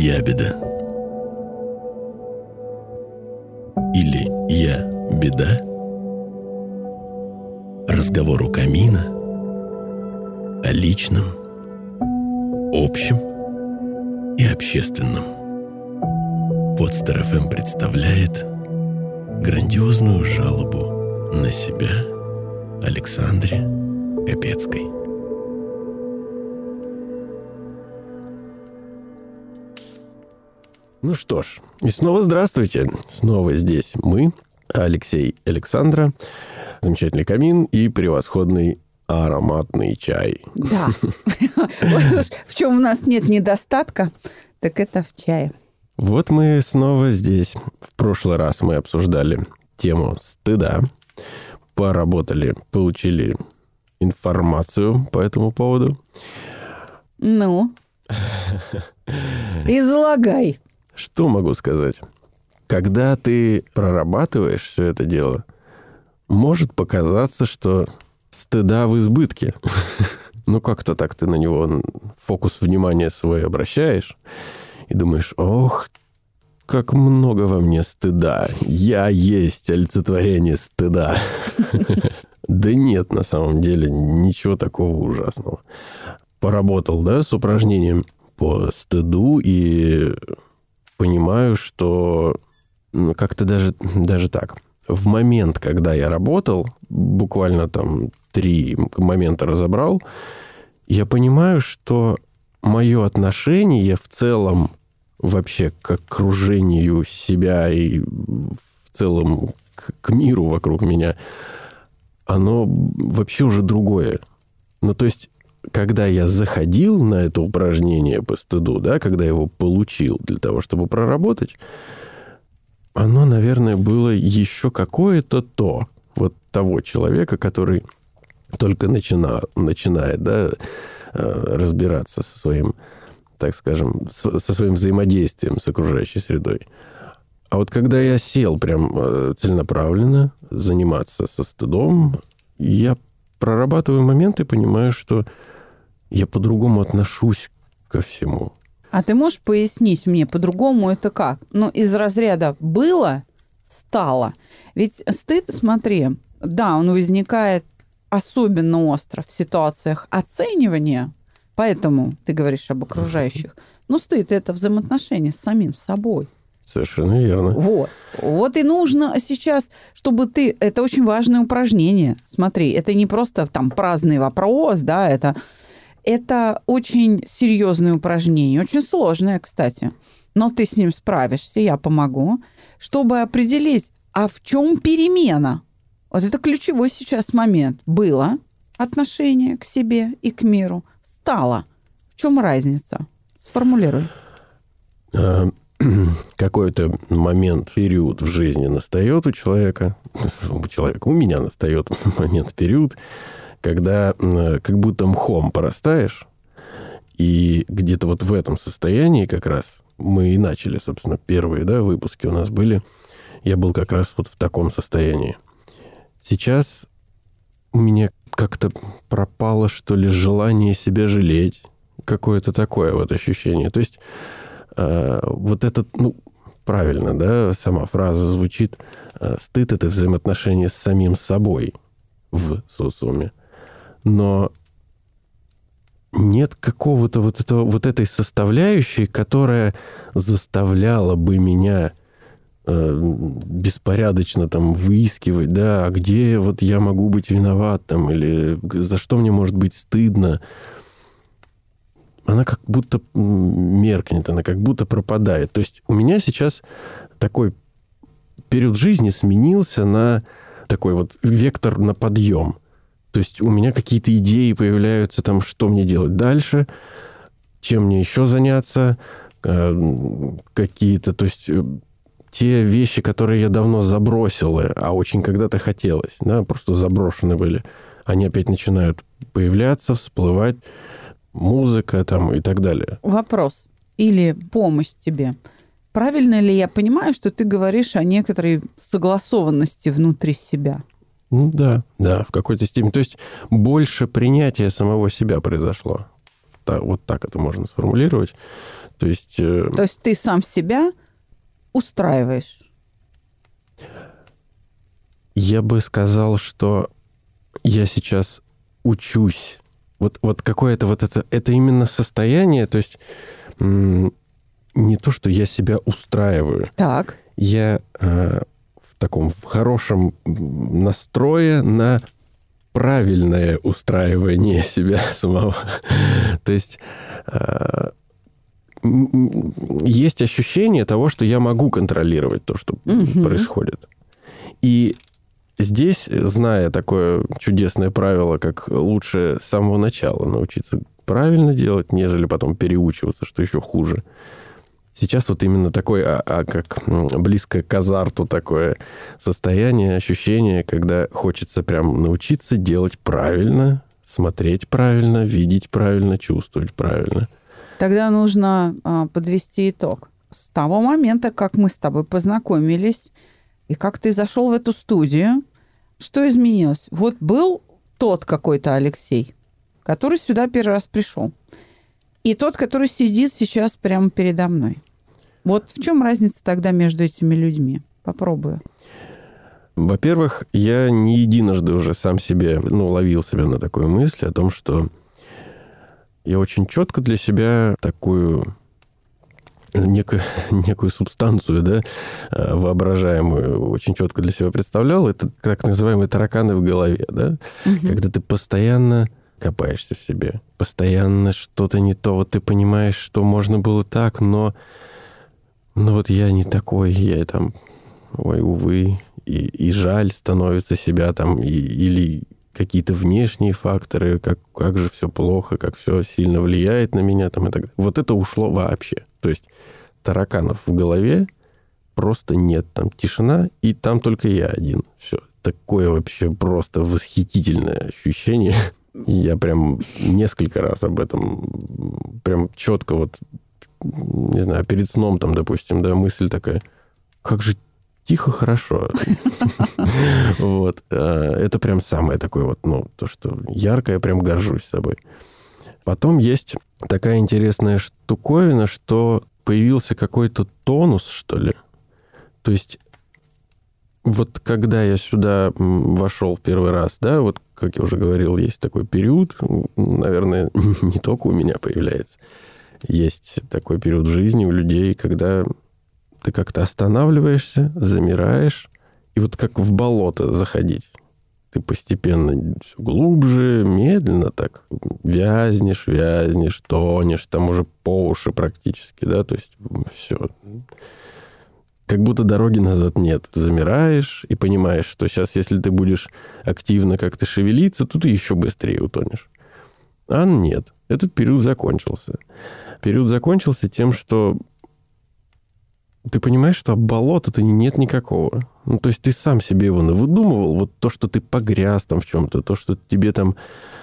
ябеда. Или я беда. Разговор у камина о личном, общем и общественном. Подстер ФМ представляет грандиозную жалобу на себя Александре Капецкой. Ну что ж, и снова здравствуйте. Снова здесь мы, Алексей Александра, замечательный камин и превосходный ароматный чай. Да. В чем у нас нет недостатка, так это в чае. Вот мы снова здесь. В прошлый раз мы обсуждали тему стыда, поработали, получили информацию по этому поводу. Ну, излагай. Что могу сказать? Когда ты прорабатываешь все это дело, может показаться, что стыда в избытке. Ну, как-то так ты на него фокус внимания свой обращаешь и думаешь, ох, как много во мне стыда. Я есть олицетворение стыда. Да нет, на самом деле, ничего такого ужасного. Поработал, да, с упражнением по стыду и понимаю, что ну, как-то даже, даже так. В момент, когда я работал, буквально там три момента разобрал, я понимаю, что мое отношение в целом вообще к окружению себя и в целом к, к миру вокруг меня, оно вообще уже другое. Ну, то есть когда я заходил на это упражнение по стыду, да, когда его получил для того, чтобы проработать, оно, наверное, было еще какое-то то, вот того человека, который только начина, начинает, да, э, разбираться со своим, так скажем, со своим взаимодействием с окружающей средой. А вот когда я сел прям э, целенаправленно заниматься со стыдом, я прорабатываю моменты и понимаю, что я по-другому отношусь ко всему. А ты можешь пояснить мне по-другому это как? Ну, из разряда было, стало. Ведь стыд, смотри, да, он возникает особенно остро в ситуациях оценивания, поэтому ты говоришь об окружающих. Но стыд – это взаимоотношения с самим собой. Совершенно верно. Вот. Вот и нужно сейчас, чтобы ты... Это очень важное упражнение. Смотри, это не просто там праздный вопрос, да, это это очень серьезное упражнение, очень сложное, кстати. Но ты с ним справишься, я помогу, чтобы определить, а в чем перемена. Вот это ключевой сейчас момент. Было отношение к себе и к миру. Стало. В чем разница? Сформулируй. А, какой-то момент, период в жизни настает у человека, у человека, у меня настает момент, период, когда как будто мхом порастаешь, и где-то вот в этом состоянии как раз мы и начали, собственно, первые да, выпуски у нас были. Я был как раз вот в таком состоянии. Сейчас у меня как-то пропало, что ли, желание себя жалеть. Какое-то такое вот ощущение. То есть э, вот этот, ну, правильно, да, сама фраза звучит, э, стыд — это взаимоотношение с самим собой в социуме но нет какого-то вот этого вот этой составляющей, которая заставляла бы меня э, беспорядочно там выискивать, да, а где вот я могу быть виноват там или за что мне может быть стыдно. Она как будто меркнет, она как будто пропадает. То есть у меня сейчас такой период жизни сменился на такой вот вектор на подъем. То есть у меня какие-то идеи появляются, там, что мне делать дальше, чем мне еще заняться, э, какие-то, то есть э, те вещи, которые я давно забросил, а очень когда-то хотелось, да, просто заброшены были, они опять начинают появляться, всплывать, музыка там и так далее. Вопрос или помощь тебе. Правильно ли я понимаю, что ты говоришь о некоторой согласованности внутри себя? Ну, да, да, в какой-то степени. То есть больше принятия самого себя произошло. Да, вот так это можно сформулировать. То есть... э, То есть ты сам себя устраиваешь. Я бы сказал, что я сейчас учусь. Вот, вот какое-то вот это... Это именно состояние, то есть м, не то, что я себя устраиваю. Так. Я э, таком в хорошем настрое на правильное устраивание себя самого. То есть м, есть ощущение того, что я могу контролировать то, что Мгм. происходит. И здесь, зная такое чудесное правило, как лучше с самого начала научиться правильно делать, нежели потом переучиваться, что еще хуже. Сейчас вот именно такое, а, а как близко к азарту такое состояние, ощущение, когда хочется прям научиться делать правильно, смотреть правильно, видеть правильно, чувствовать правильно. Тогда нужно а, подвести итог. С того момента, как мы с тобой познакомились, и как ты зашел в эту студию, что изменилось? Вот был тот какой-то Алексей, который сюда первый раз пришел, и тот, который сидит сейчас прямо передо мной. Вот в чем разница тогда между этими людьми? Попробую. Во-первых, я не единожды уже сам себе, ну, ловил себя на такой мысли о том, что я очень четко для себя такую некую, некую субстанцию, да, э, воображаемую, очень четко для себя представлял. Это так называемые тараканы в голове, да, Мгм. когда ты постоянно копаешься в себе, постоянно что-то не то, вот ты понимаешь, что можно было так, но, но вот я не такой, я там, ой, увы, и, и жаль становится себя там, и- или какие-то внешние факторы, как, как же все плохо, как все сильно влияет на меня там и так далее. Вот это ушло вообще. То есть тараканов в голове просто нет. Там тишина, и там только я один. Все. Такое вообще просто восхитительное ощущение. Я прям несколько раз об этом прям четко вот, не знаю, перед сном там, допустим, да, мысль такая, как же тихо, хорошо. Вот. А, Это прям самое такое вот, ну, то, что ярко, я прям горжусь собой. Потом есть такая интересная штуковина, что появился какой-то тонус, что ли. То есть вот когда я сюда вошел в первый раз, да, вот, как я уже говорил, есть такой период, наверное, не только у меня появляется, есть такой период в жизни у людей, когда ты как-то останавливаешься, замираешь, и вот как в болото заходить. Ты постепенно все глубже, медленно так вязнешь, вязнешь, тонешь, там уже по уши практически, да, то есть все. Как будто дороги назад нет. Замираешь и понимаешь, что сейчас, если ты будешь активно как-то шевелиться, то ты еще быстрее утонешь. А нет, этот период закончился. Период закончился тем, что ты понимаешь, что болота-то нет никакого. Ну, то есть ты сам себе его выдумывал. Вот то, что ты погряз там в чем-то, то, что тебе там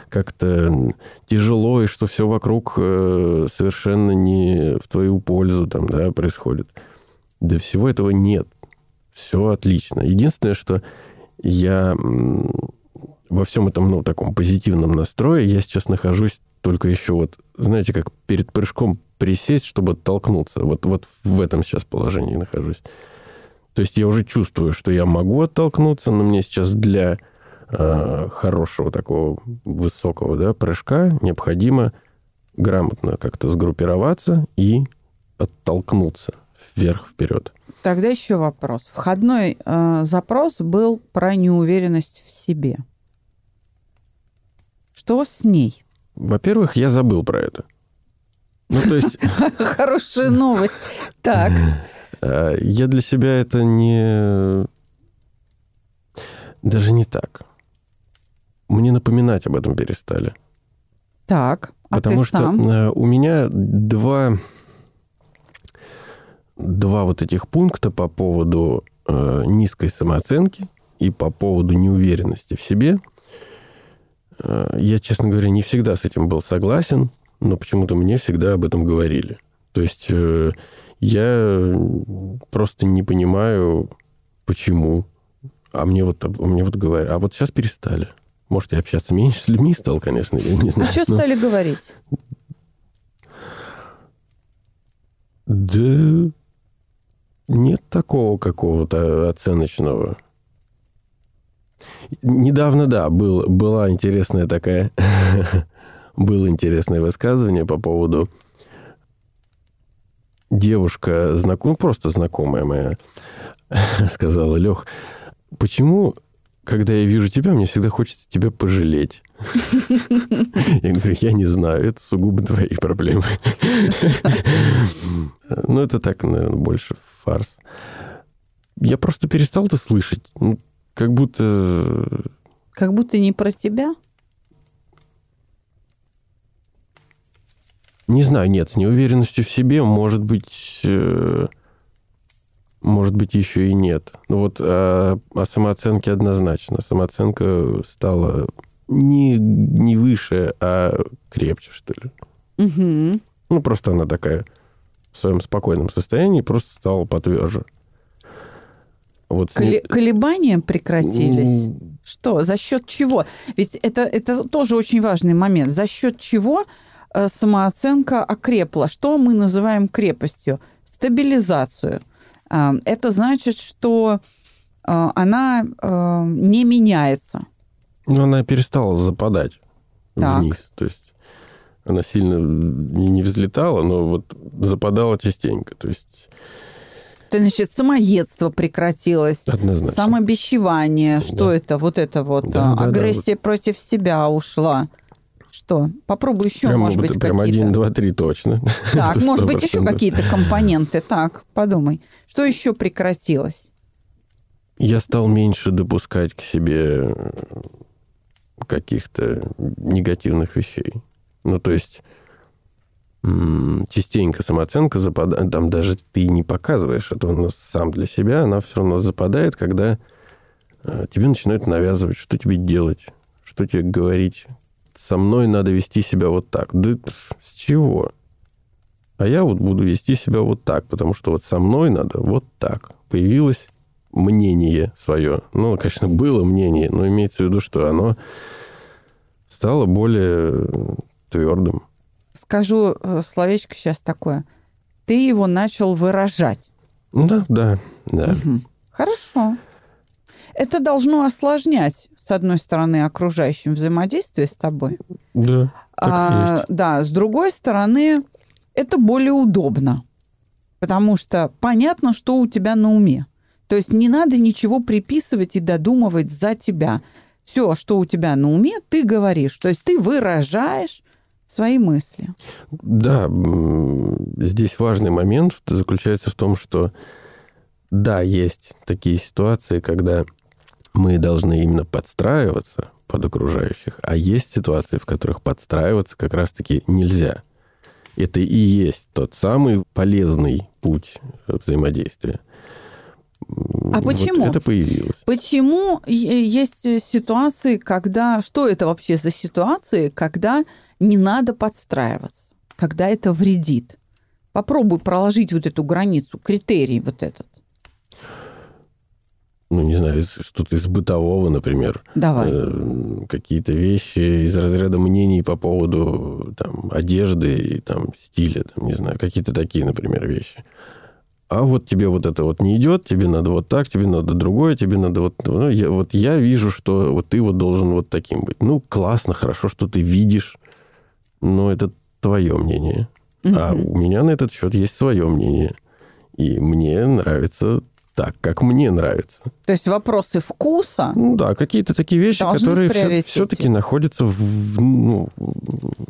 как-то тяжело, и что все вокруг э, совершенно не в твою пользу там, да, происходит. Да всего этого нет. Все отлично. Единственное, что я во всем этом, ну, таком позитивном настрое, я сейчас нахожусь только еще вот, знаете, как перед прыжком присесть, чтобы оттолкнуться. Вот, вот в этом сейчас положении нахожусь. То есть я уже чувствую, что я могу оттолкнуться, но мне сейчас для э, хорошего такого высокого да, прыжка необходимо грамотно как-то сгруппироваться и оттолкнуться вверх, вперед. Тогда еще вопрос. Входной э, запрос был про неуверенность в себе. Что с ней? Во-первых, я забыл про это. Ну, то есть Хорошая новость. Так. э, я для себя это не... Даже не так. Мне напоминать об этом перестали. Так. А Потому ты что сам? э, у меня два, два вот этих пункта по поводу э, низкой самооценки и по поводу неуверенности в себе. Э, я, честно говоря, не всегда с этим был согласен, но почему-то мне всегда об этом говорили. То есть э, я просто не понимаю, почему. А мне вот, а мне вот говорят, а вот сейчас перестали. Может, я общаться меньше с людьми стал, конечно, я не знаю. Что но- стали говорить? Да нет такого какого-то оценочного. Недавно, да, был, была интересная такая... было интересное высказывание по поводу девушка, знаком, просто знакомая моя, сказала, Лех, почему, когда я вижу тебя, мне всегда хочется тебя пожалеть? Я говорю, я не знаю, это сугубо твои проблемы. Ну, это так, наверное, больше фарс. Я просто перестал это слышать. Ну, как будто... Как будто не про тебя? Не знаю, нет, с неуверенностью в себе, может быть, э, может быть, еще и нет. Ну вот а, о самооценке однозначно. Самооценка стала не, не выше, а крепче, что ли. Угу. Ну, просто она такая в своем спокойном состоянии просто стала потверже. Вот Коли- ней... Колебания прекратились. Что? За счет чего? Ведь это, это тоже очень важный момент. За счет чего э, самооценка окрепла? Что мы называем крепостью? Стабилизацию. Э, это значит, что э, она э, не меняется. Ну, она перестала западать так. вниз. То есть она сильно не взлетала, но вот западала частенько. То есть... То, значит, самоедство прекратилось. Однозначно. Самобичевание. Что да. это? Вот это вот. Да, а, агрессия да, против себя ушла. Что? Попробуй еще, прям, может быть, какие-то. Прям один, два, три точно. Так, может быть, еще какие-то компоненты. Так, подумай. Что еще прекратилось? Я стал меньше допускать к себе каких-то негативных вещей. Ну, то есть частенько самооценка западает, там даже ты не показываешь это но сам для себя, она все равно западает, когда э, тебе начинают навязывать, что тебе делать, что тебе говорить. Со мной надо вести себя вот так. Да с чего? А я вот буду вести себя вот так, потому что вот со мной надо вот так. Появилось мнение свое. Ну, конечно, было мнение, но имеется в виду, что оно стало более твердым. Скажу э, словечко сейчас такое. Ты его начал выражать. Да, да, да. Угу. Хорошо. Это должно осложнять, с одной стороны, окружающим взаимодействие с тобой. Да. а, да, с другой стороны, это более удобно. Потому что понятно, что у тебя на уме. То есть не надо ничего приписывать и додумывать за тебя все, что у тебя на уме, ты говоришь. То есть ты выражаешь свои мысли. Да, здесь важный момент заключается в том, что да, есть такие ситуации, когда мы должны именно подстраиваться под окружающих, а есть ситуации, в которых подстраиваться как раз-таки нельзя. Это и есть тот самый полезный путь взаимодействия. А почему? Вот это появилось. Почему есть ситуации, когда... Что это вообще за ситуации, когда не надо подстраиваться, когда это вредит? Попробуй проложить вот эту границу, критерий вот этот. Ну, не знаю, что-то из бытового, например. Давай. Э, какие-то вещи из разряда мнений по поводу там, одежды и там, стиля, там, не знаю, какие-то такие, например, вещи а вот тебе вот это вот не идет, тебе надо вот так, тебе надо другое, тебе надо вот... Ну, я, вот я вижу, что вот ты вот должен вот таким быть. Ну, классно, хорошо, что ты видишь, но это твое мнение. Угу. А у меня на этот счет есть свое мнение. И мне нравится так, как мне нравится. То есть вопросы вкуса? Ну да, какие-то такие вещи, которые все, все-таки находятся в, ну,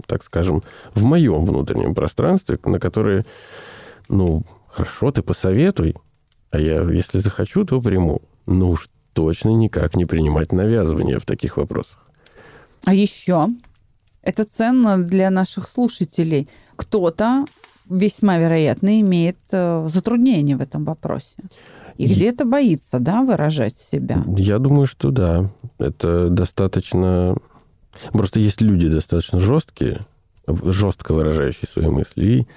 так скажем, в моем внутреннем пространстве, на которые, ну, Хорошо, ты посоветуй, а я, если захочу, то приму. Ну уж точно никак не принимать навязывания в таких вопросах. А еще это ценно для наших слушателей. Кто-то весьма вероятно имеет э, затруднения в этом вопросе. И где-то боится, да, выражать себя. Я думаю, что да. Это достаточно... Просто есть люди достаточно жесткие, жестко выражающие свои мысли, и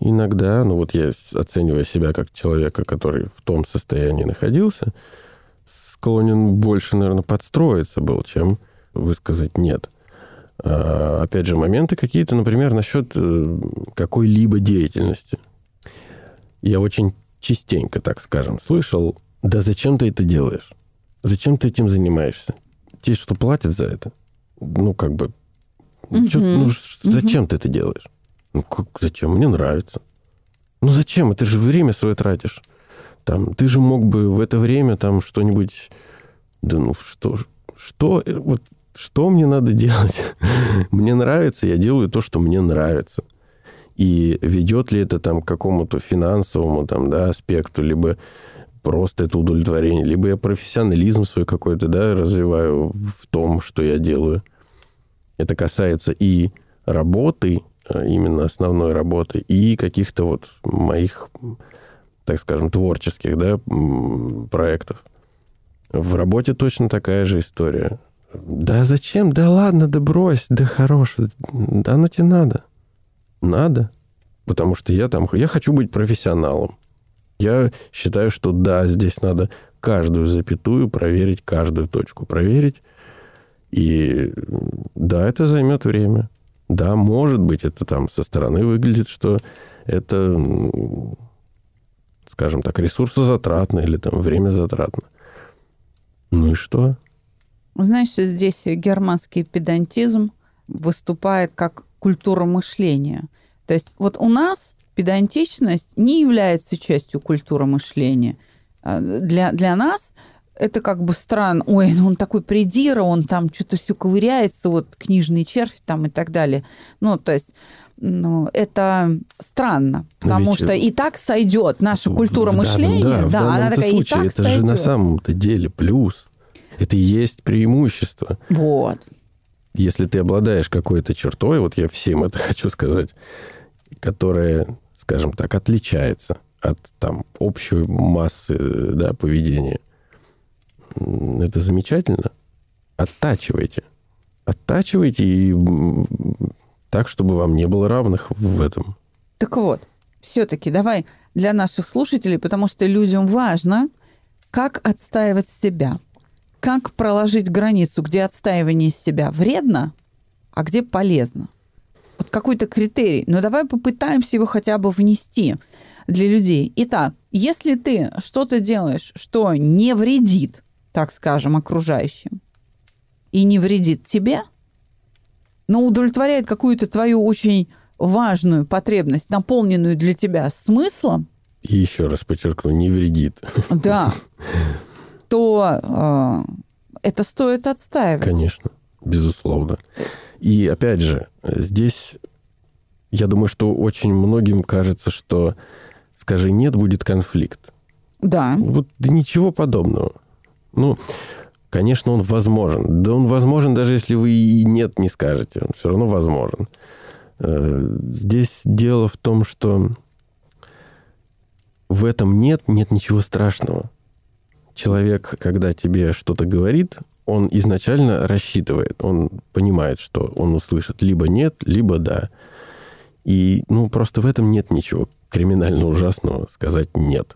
Иногда, ну вот я оценивая себя как человека, который в том состоянии находился, склонен больше, наверное, подстроиться был, чем высказать «нет». А, опять же, моменты какие-то, например, насчет э, какой-либо деятельности. я очень частенько, так скажем, слышал, да зачем ты это делаешь? Зачем ты этим занимаешься? Те, что платят за это? Ну, как бы, угу. чё, ну, зачем угу. ты это делаешь? Ну, как, зачем? Мне нравится. Ну, зачем? Ты же время свое тратишь. Там, ты же мог бы в это время там что-нибудь... Да ну, что, что, вот, что мне надо делать? мне нравится, я делаю то, что мне нравится. И ведет ли это там к какому-то финансовому там, да, аспекту, либо просто это удовлетворение, либо я профессионализм свой какой-то, да, развиваю в том, что я делаю. Это касается и работы, э, именно основной работы, и каких-то вот моих, так скажем, творческих, да, проектов. В работе точно такая же история. Да зачем? Да ладно, да брось, да хорош. Да оно тебе надо. Надо. Потому что я там, я хочу быть профессионалом. Я считаю, что да, здесь надо каждую запятую проверить, каждую точку проверить. И да, это займет время. Да, может быть, это там со стороны выглядит, что это, скажем так, ресурсозатратно или там время затратно. Ну и что? Знаешь, здесь германский педантизм выступает как культура мышления. То есть вот у нас педантичность не является частью культуры мышления. А, для, для нас это как бы странно. Ой, ну он такой придира, он там что-то все ковыряется, вот книжный червь там и так далее. Ну, то есть ну, это странно, потому ведь... что и так сойдет наша культура в, мышления. Да, да, она такая случае, и так это сойдет. же на самом-то деле плюс. Это и есть преимущество. Вот. Если ты обладаешь какой-то чертой, вот я всем это хочу сказать, которая скажем так, отличается от там, общей массы да, поведения. Это замечательно. Оттачивайте. Оттачивайте и так, чтобы вам не было равных в этом. Так вот, все-таки давай для наших слушателей, потому что людям важно, как отстаивать себя, как проложить границу, где отстаивание себя вредно, а где полезно вот какой-то критерий, но давай попытаемся его хотя бы внести для людей. Итак, если ты что-то делаешь, что не вредит, так скажем, окружающим, и не вредит тебе, но удовлетворяет какую-то твою очень важную потребность, наполненную для тебя смыслом. И еще раз подчеркну, не вредит. Да. То э, это стоит отстаивать. Конечно, безусловно. И опять же, здесь я думаю, что очень многим кажется, что скажи нет, будет конфликт. Да. Вот да ничего подобного. Ну, конечно, он возможен. Да он возможен, даже если вы и нет не скажете. Он все равно возможен. Э, здесь дело в том, что в этом нет, нет ничего страшного. Человек, когда тебе что-то говорит, он изначально рассчитывает, он понимает, что он услышит либо нет, либо да. И, ну, просто в этом нет ничего криминально ужасного сказать нет.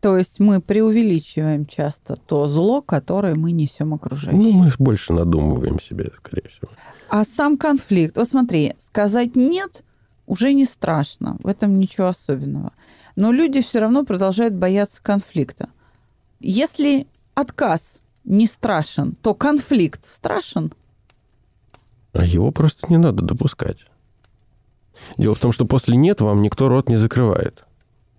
То есть мы преувеличиваем часто то зло, которое мы несем окружающим. Ну, мы больше надумываем себе, скорее всего. А сам конфликт, вот смотри, сказать нет уже не страшно, в этом ничего особенного. Но люди все равно продолжают бояться конфликта. Если отказ не страшен, то конфликт страшен. А его просто не надо допускать. Дело в том, что после «нет» вам никто рот не закрывает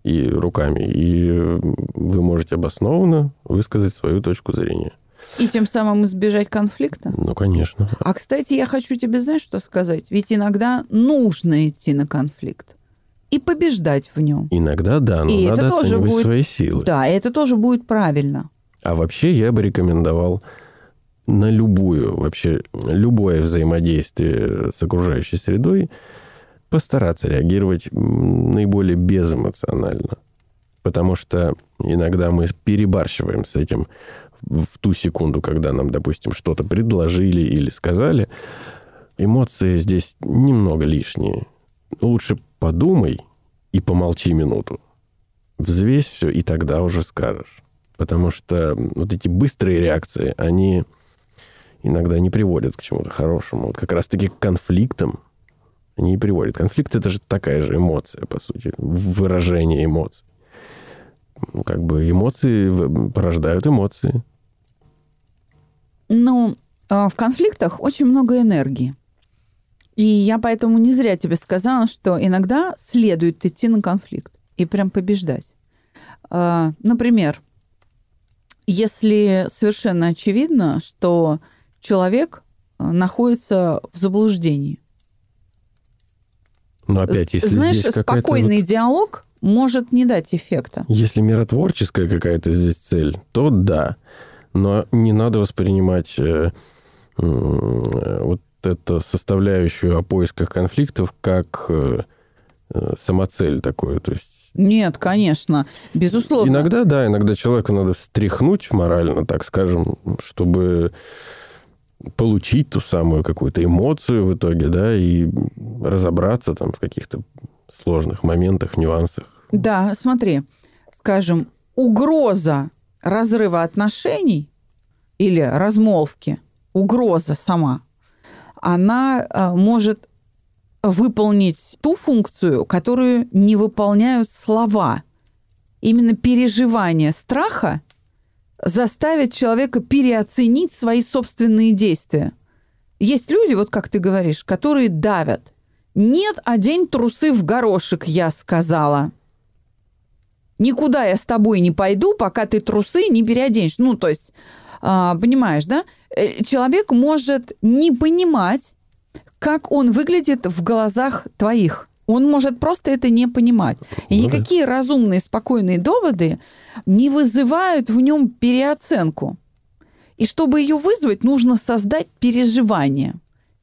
и руками, и вы можете обоснованно высказать свою точку зрения. И тем самым избежать конфликта? Ну, конечно. А, кстати, я хочу тебе, знаешь, что сказать? Ведь иногда нужно идти на конфликт и побеждать в нем. Иногда да, но и надо это оценивать будет, свои силы. Да, это тоже будет правильно. А вообще я бы рекомендовал на любую, вообще любое взаимодействие с окружающей средой постараться реагировать наиболее безэмоционально. Потому что иногда мы перебарщиваем с этим в ту секунду, когда нам, допустим, что-то предложили или сказали. Эмоции здесь немного лишние. Лучше подумай и помолчи минуту. Взвесь все, и тогда уже скажешь. Потому что вот эти быстрые реакции, они иногда не приводят к чему-то хорошему. Вот как раз-таки к конфликтам. они и приводят. Конфликт это же такая же эмоция, по сути, выражение эмоций. Ну, как бы эмоции порождают эмоции. Ну, а, в конфликтах очень много энергии. И я поэтому не зря тебе сказала, что иногда следует идти на конфликт и прям побеждать. А, например, если совершенно очевидно, что человек а, находится в заблуждении. Но опять, если Знаешь, здесь спокойный вот... диалог может не дать эффекта. Если миротворческая какая-то здесь цель, то да. Но не надо воспринимать э, э, вот эту составляющую о поисках конфликтов как э, э самоцель такую. То есть нет, конечно, безусловно. Иногда, да, иногда человеку надо встряхнуть морально, так скажем, чтобы получить ту самую какую-то эмоцию в итоге, да, и разобраться там в каких-то сложных моментах, нюансах. Да, смотри, скажем, угроза разрыва отношений или размолвки, угроза сама, она э, может выполнить ту функцию, которую не выполняют слова. Именно переживание страха заставит человека переоценить свои собственные действия. Есть люди, вот как ты говоришь, которые давят. Нет, одень трусы в горошек, я сказала. Никуда я с тобой не пойду, пока ты трусы не переоденешь. Ну, то есть, понимаешь, да? Э, человек может не понимать, как он выглядит в глазах твоих. Он может просто это не понимать. И ну, никакие разумные, спокойные доводы не вызывают в нем переоценку. И чтобы ее вызвать, нужно создать переживание,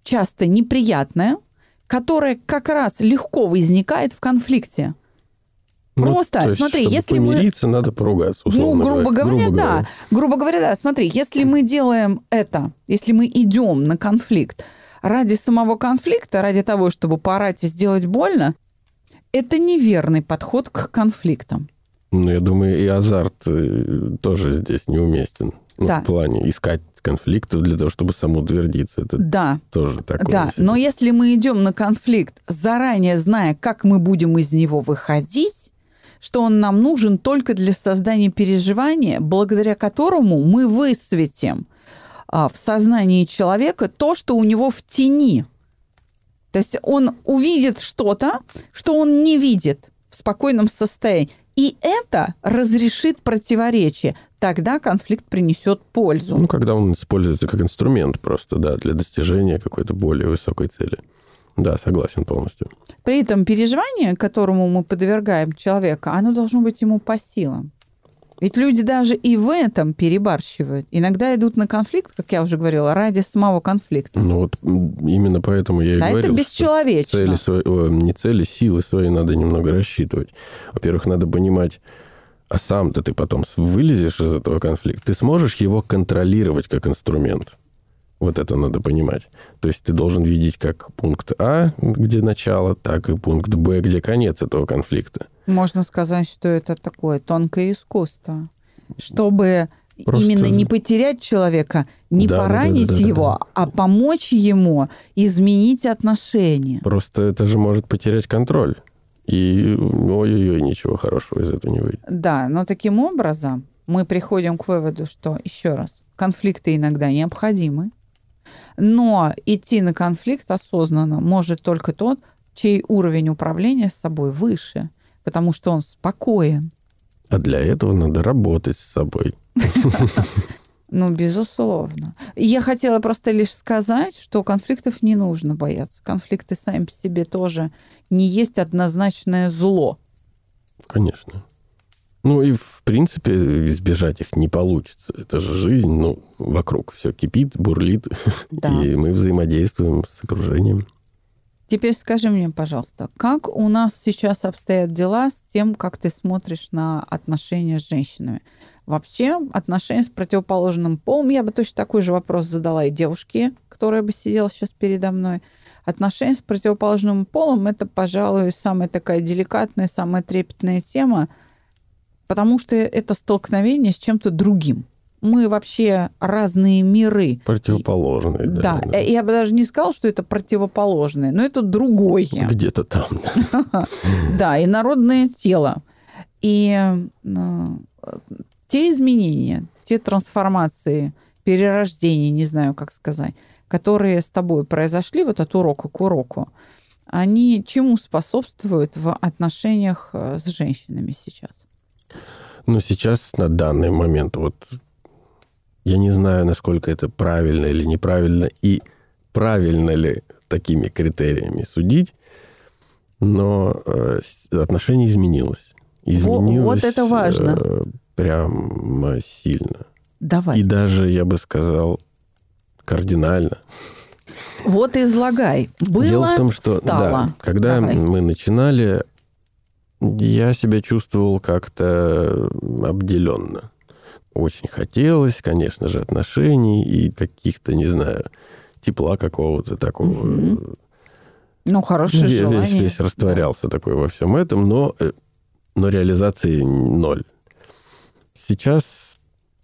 часто неприятное, которое как раз легко возникает в конфликте. Ну, Просто, есть, смотри, чтобы если помириться, мы... надо поругаться, условно Ну, грубо говоря, грубо да. Говоря. Грубо говоря, да. Смотри, если мы делаем это, если мы идем на конфликт ради самого конфликта, ради того, чтобы поорать и сделать больно, это неверный подход к конфликтам. Ну, я думаю, и азарт э, тоже здесь неуместен. Ну, да. в плане искать конфликтов для того, чтобы самоутвердиться. Это да. тоже такое. Да, себе. но если мы идем на конфликт, заранее зная, как мы будем из него выходить, что он нам нужен только для создания переживания, благодаря которому мы высветим а, в сознании человека то, что у него в тени. То есть он увидит что-то, что он не видит в спокойном состоянии. И это разрешит противоречие. Тогда конфликт принесет пользу. Ну, когда он используется как инструмент просто, да, для достижения какой-то более высокой цели. Да, согласен полностью. При этом переживание, которому мы подвергаем человека, оно должно быть ему по силам. Ведь люди даже и в этом перебарщивают. Иногда идут на конфликт, как я уже говорила, ради самого конфликта. Ну вот именно поэтому я и а говорил, это бесчеловечно. Цели свои, о, не цели, силы свои надо немного рассчитывать. Во-первых, надо понимать, а сам-то ты потом вылезешь из этого конфликта, ты сможешь его контролировать как инструмент. Вот это надо понимать. То есть ты должен видеть как пункт А, где начало, так и пункт Б, где конец этого конфликта. Можно сказать, что это такое тонкое искусство. Чтобы Просто... именно не потерять человека, не да, поранить да, да, да, его, да, да. а помочь ему изменить отношения. Просто это же может потерять контроль. И ой-ой-ой, ничего хорошего из этого не выйдет. Да, но таким образом мы приходим к выводу, что, еще раз, конфликты иногда необходимы, но идти на конфликт осознанно может только тот, чей уровень управления с собой выше, потому что он спокоен. А для этого надо работать с собой. Ну, безусловно. Я хотела просто лишь сказать, что конфликтов не нужно бояться. Конфликты сами по себе тоже не есть однозначное зло. Конечно. Ну и, в принципе, избежать их не получится. Это же жизнь, ну, вокруг все кипит, бурлит, да. и мы взаимодействуем с окружением. Теперь скажи мне, пожалуйста, как у нас сейчас обстоят дела с тем, как ты смотришь на отношения с женщинами? Вообще, отношения с противоположным полом, я бы точно такой же вопрос задала и девушке, которая бы сидела сейчас передо мной. Отношения с противоположным полом – это, пожалуй, самая такая деликатная, самая трепетная тема – потому что это столкновение с чем-то другим. мы вообще разные миры. Противоположные, да. Да, я бы даже не сказала, что это противоположные, но это другое. Где-то там, да. Да, и народное тело. И э, те изменения, те трансформации, перерождения, не знаю, как сказать, которые с тобой произошли вот от урока к уроку, они чему способствуют в отношениях э, с женщинами сейчас? Ну, сейчас, на данный момент, вот я не знаю, насколько это правильно или неправильно, и правильно ли такими критериями судить, но э, отношение изменилось. Изменилось вот это важно. Э, прям сильно. Давай. И даже, я бы сказал, кардинально. Вот и излагай. Было, Дело в том, что стало. Да, когда Давай. мы начинали, я себя чувствовал как-то обделенно. Очень хотелось, конечно же, отношений и каких-то, не знаю, тепла какого-то такого. Угу. Ну, хорошее весь, желание. Весь растворялся да. такой во всем этом, но, э, но реализации ноль. Сейчас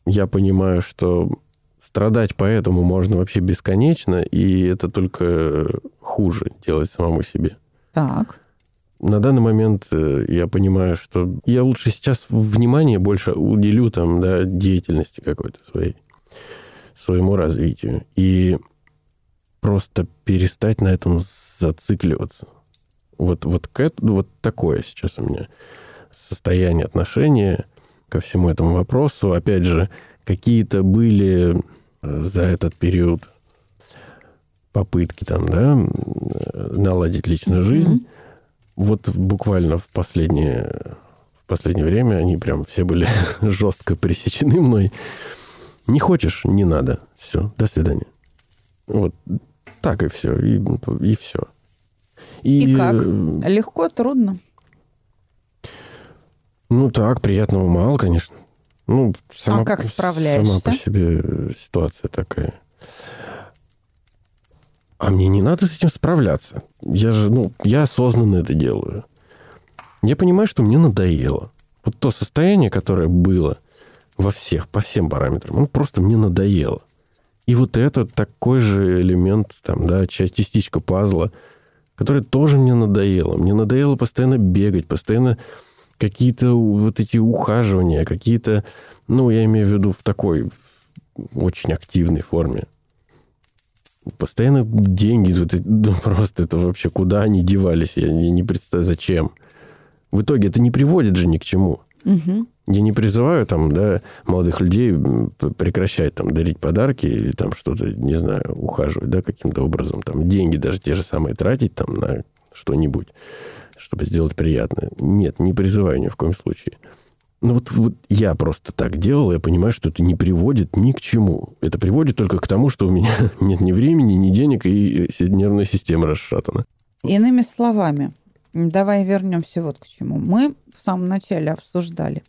я понимаю, что страдать поэтому можно вообще бесконечно, и это только хуже делать самому себе. Так. На данный момент э, я понимаю, что я лучше сейчас внимание больше уделю там, да, деятельности какой-то своей, своему развитию. И просто перестать на этом зацикливаться. Вот, вот, к, вот такое сейчас у меня состояние отношения ко всему этому вопросу. Опять же, какие-то были э, за этот период попытки там, да, наладить личную жизнь. Mm-hmm. Вот буквально в последнее, в последнее время они прям все были жестко пресечены мной. Не хочешь, не надо. Все, до свидания. Вот так и все. И, и все. И, и как? Легко, трудно? Ну так, приятного мало, конечно. Ну, сама, а как справляешься? Сама по себе ситуация такая. А мне не надо с этим справляться. Я же, ну, я осознанно это делаю. Я понимаю, что мне надоело. Вот то состояние, которое было во всех, по всем параметрам, оно просто мне надоело. И вот это такой же элемент, там, да, часть, частичка пазла, который тоже мне надоело. Мне надоело постоянно бегать, постоянно какие-то вот эти ухаживания, какие-то, ну, я имею в виду в такой очень активной форме. Постоянно деньги, ну, просто это вообще куда они девались, я не представляю, зачем. В итоге это не приводит же ни к чему. Угу. Я не призываю там, да, молодых людей прекращать там дарить подарки или там что-то, не знаю, ухаживать, да, каким-то образом, там, деньги даже те же самые тратить там на что-нибудь, чтобы сделать приятное. Нет, не призываю ни в коем случае. Ну вот, вот я просто так делал, я понимаю, что это не приводит ни к чему. Это приводит только к тому, что у меня нет ни времени, ни денег, и нервная система расшатана. Иными словами, давай вернемся вот к чему. Мы в самом начале обсуждали.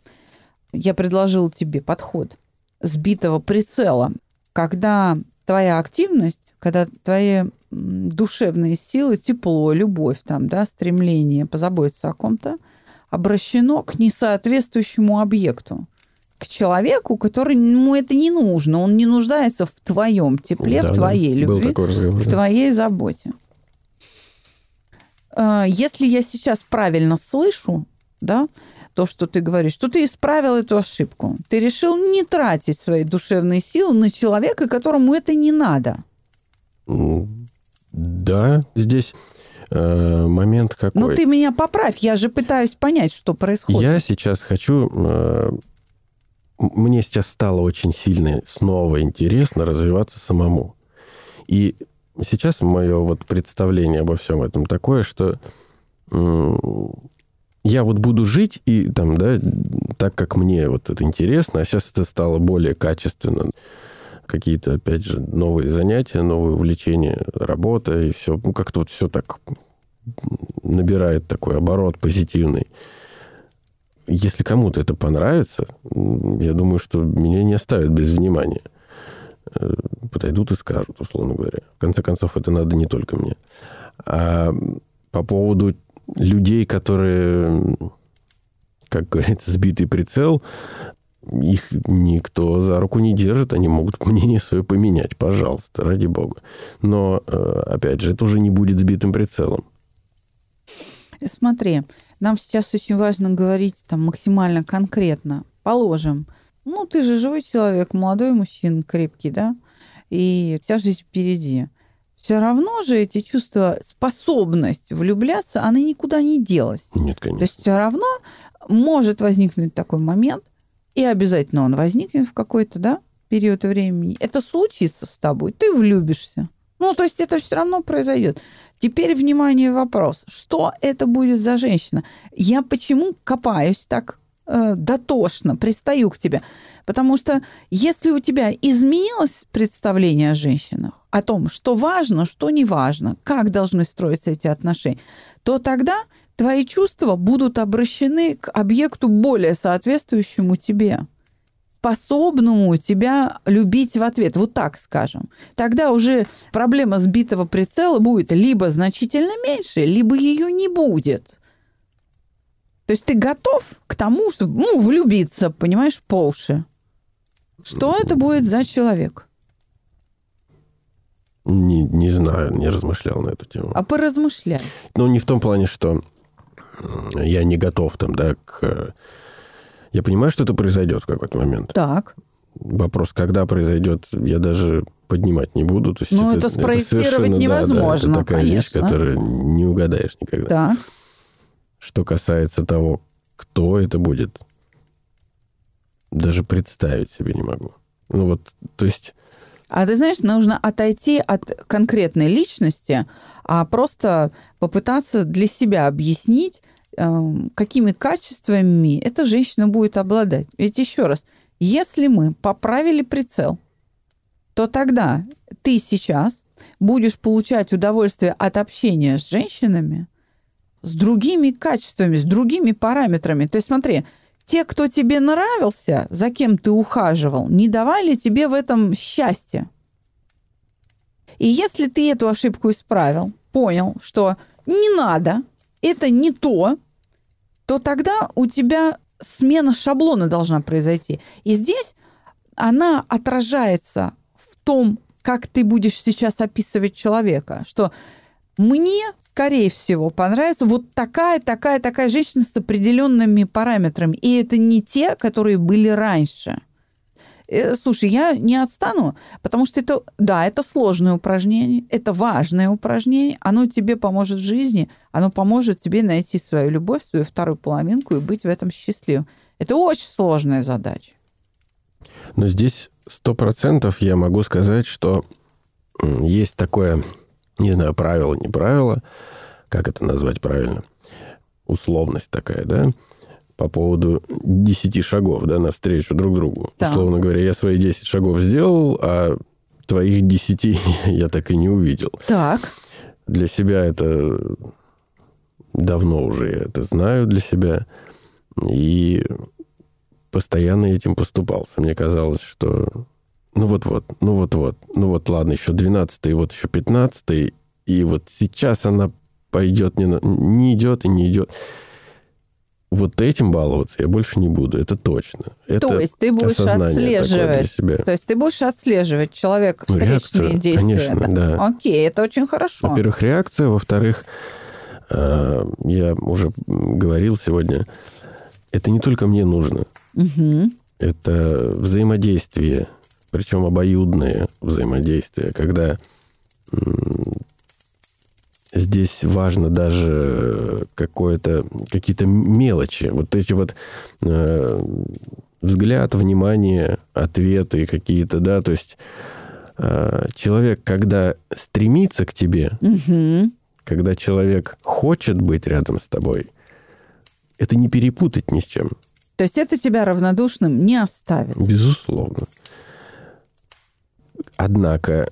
Я предложил тебе подход сбитого прицела, когда твоя активность, когда твои душевные силы, тепло, любовь, там, да, стремление позаботиться о ком-то – обращено к несоответствующему объекту к человеку, который ему это не нужно. Он не нуждается в твоем тепле, да, в твоей да, любви, разговор, в да. твоей заботе. А, если я сейчас правильно слышу, да, то, что ты говоришь, что ты исправил эту ошибку. Ты решил не тратить свои душевные силы на человека, которому это не надо. Да, здесь момент какой. Ну, ты меня поправь, я же пытаюсь понять, что происходит. Я сейчас хочу... Э, мне сейчас стало очень сильно снова интересно развиваться самому. И сейчас мое вот представление обо всем этом такое, что э, я вот буду жить и там, да, так, как мне вот это интересно, а сейчас это стало более качественно какие-то, опять же, новые занятия, новые увлечения, работа, и все, ну, как-то вот все так набирает такой оборот позитивный. Если кому-то это понравится, я думаю, что меня не оставят без внимания. Э, подойдут и скажут, условно говоря. В конце концов, это надо не только мне. А по поводу людей, которые, как говорится, сбитый прицел, их никто за руку не держит, они могут мнение свое поменять, пожалуйста, ради бога. Но, э, опять же, это уже не будет сбитым прицелом. Смотри, нам сейчас очень важно говорить там максимально конкретно. Положим, ну, ты же живой человек, молодой мужчина, крепкий, да, и вся жизнь впереди. Все равно же эти чувства, способность влюбляться, она никуда не делась. Нет, конечно. То есть все равно может возникнуть такой момент, и обязательно он возникнет в какой-то, да, период времени. Это случится с тобой, ты влюбишься. Ну, то есть это все равно произойдет. Теперь, внимание, вопрос. Что это будет за женщина? Я почему копаюсь так э, дотошно, пристаю к тебе? Потому что если у тебя изменилось представление о женщинах, о том, что важно, что не важно, как должны строиться эти отношения, то тогда твои чувства будут обращены к объекту более соответствующему тебе способному тебя любить в ответ, вот так скажем. Тогда уже проблема сбитого прицела будет либо значительно меньше, либо ее не будет. То есть ты готов к тому, чтобы ну, влюбиться, понимаешь, по уши. Что это будет за человек? Не, не знаю, не размышлял на эту тему. А поразмышляй. Ну, не в том плане, что я не готов там, да, к... Я понимаю, что это произойдет в какой-то момент. Так. Вопрос, когда произойдет, я даже поднимать не буду. То есть ну, это, это спроектировать это невозможно, да, это такая конечно. вещь, которую не угадаешь никогда. Так. Что касается того, кто это будет, даже представить себе не могу. Ну вот, то есть... А ты знаешь, нужно отойти от конкретной личности, а просто попытаться для себя объяснить, какими качествами эта женщина будет обладать. Ведь еще раз, если мы поправили прицел, то тогда ты сейчас будешь получать удовольствие от общения с женщинами с другими качествами, с другими параметрами. То есть смотри, те, кто тебе нравился, за кем ты ухаживал, не давали тебе в этом счастья. И если ты эту ошибку исправил, понял, что не надо, это не то, то тогда у тебя смена шаблона должна произойти. И здесь она отражается в том, как ты будешь сейчас описывать человека, что мне, скорее всего, понравится вот такая, такая, такая женщина с определенными параметрами. И это не те, которые были раньше. Э, слушай, я не отстану, потому что это, да, это сложное упражнение, это важное упражнение, оно тебе поможет в жизни, оно поможет тебе найти свою любовь, свою вторую половинку и быть в этом счастливым. Это очень сложная задача. Но здесь сто процентов я могу сказать, что есть такое не знаю, правило, не правило, как это назвать правильно, условность такая, да, по поводу 10 шагов, да, навстречу друг другу. Да. Условно говоря, я свои 10 шагов сделал, а твоих 10 я так и не увидел. Так. Для себя это давно уже это знаю для себя. И постоянно этим поступался. Мне казалось, что ну вот-вот, ну вот-вот, ну вот ладно, еще 12 вот еще 15 и вот сейчас она пойдет, не, не идет и не идет. Вот этим баловаться я больше не буду, это точно. Это то есть ты будешь отслеживать, то есть ты будешь отслеживать человека встречные ну, реакция, действия. Конечно, да. Окей, это очень хорошо. Во-первых, реакция, во-вторых, я уже говорил сегодня, это не только мне нужно, угу. это взаимодействие причем обоюдные взаимодействия, когда здесь важно даже какое-то, какие-то мелочи. Вот эти вот э, взгляд, внимание, ответы какие-то, да, то есть э, человек, когда стремится к тебе, угу. Когда человек хочет быть рядом с тобой, это не перепутать ни с чем. То есть это тебя равнодушным не оставит? Безусловно. Однако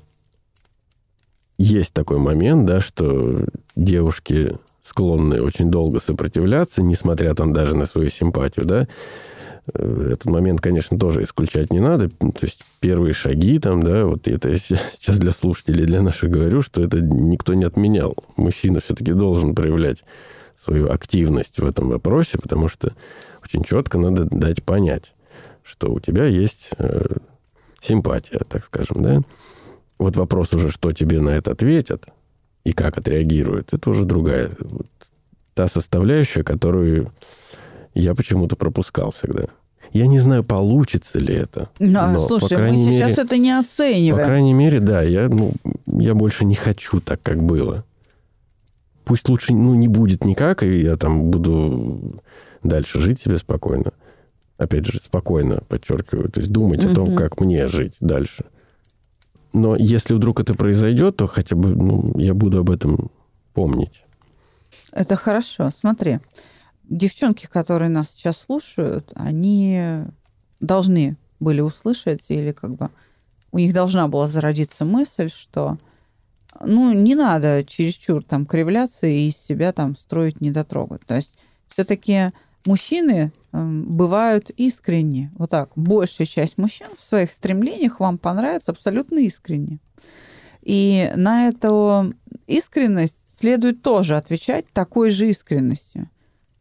есть такой момент, да, что девушки склонны очень долго сопротивляться, несмотря там даже на свою симпатию, да. Этот момент, конечно, тоже исключать не надо. То есть первые шаги там, да, вот это я сейчас для слушателей, для наших говорю, что это никто не отменял. Мужчина все-таки должен проявлять свою активность в этом вопросе, потому что очень четко надо дать понять, что у тебя есть э, симпатия, так скажем, да? Вот вопрос уже, что тебе на это ответят и как отреагируют, это уже другая. Вот, та составляющая, которую я почему-то пропускал всегда. Я не знаю, получится ли это. Но, но слушай, мы сейчас мере, это не оцениваем. По крайней мере, да, я, ну, я больше не хочу так, как было. Пусть лучше ну, не будет никак, и я там буду дальше жить себе спокойно. Опять же, спокойно, подчеркиваю. То есть думать о том, как мне жить дальше. Но если вдруг это произойдет, то хотя бы ну, я буду об этом помнить. Это хорошо. Смотри, девчонки, которые нас сейчас слушают, они должны были услышать или как бы у них должна была зародиться мысль, что ну, не надо чересчур там кривляться и из себя там строить недотрогу. То есть все-таки мужчины э, бывают искренни. Вот так. Большая часть мужчин в своих стремлениях вам понравится абсолютно искренне. И на эту искренность следует тоже отвечать такой же искренностью.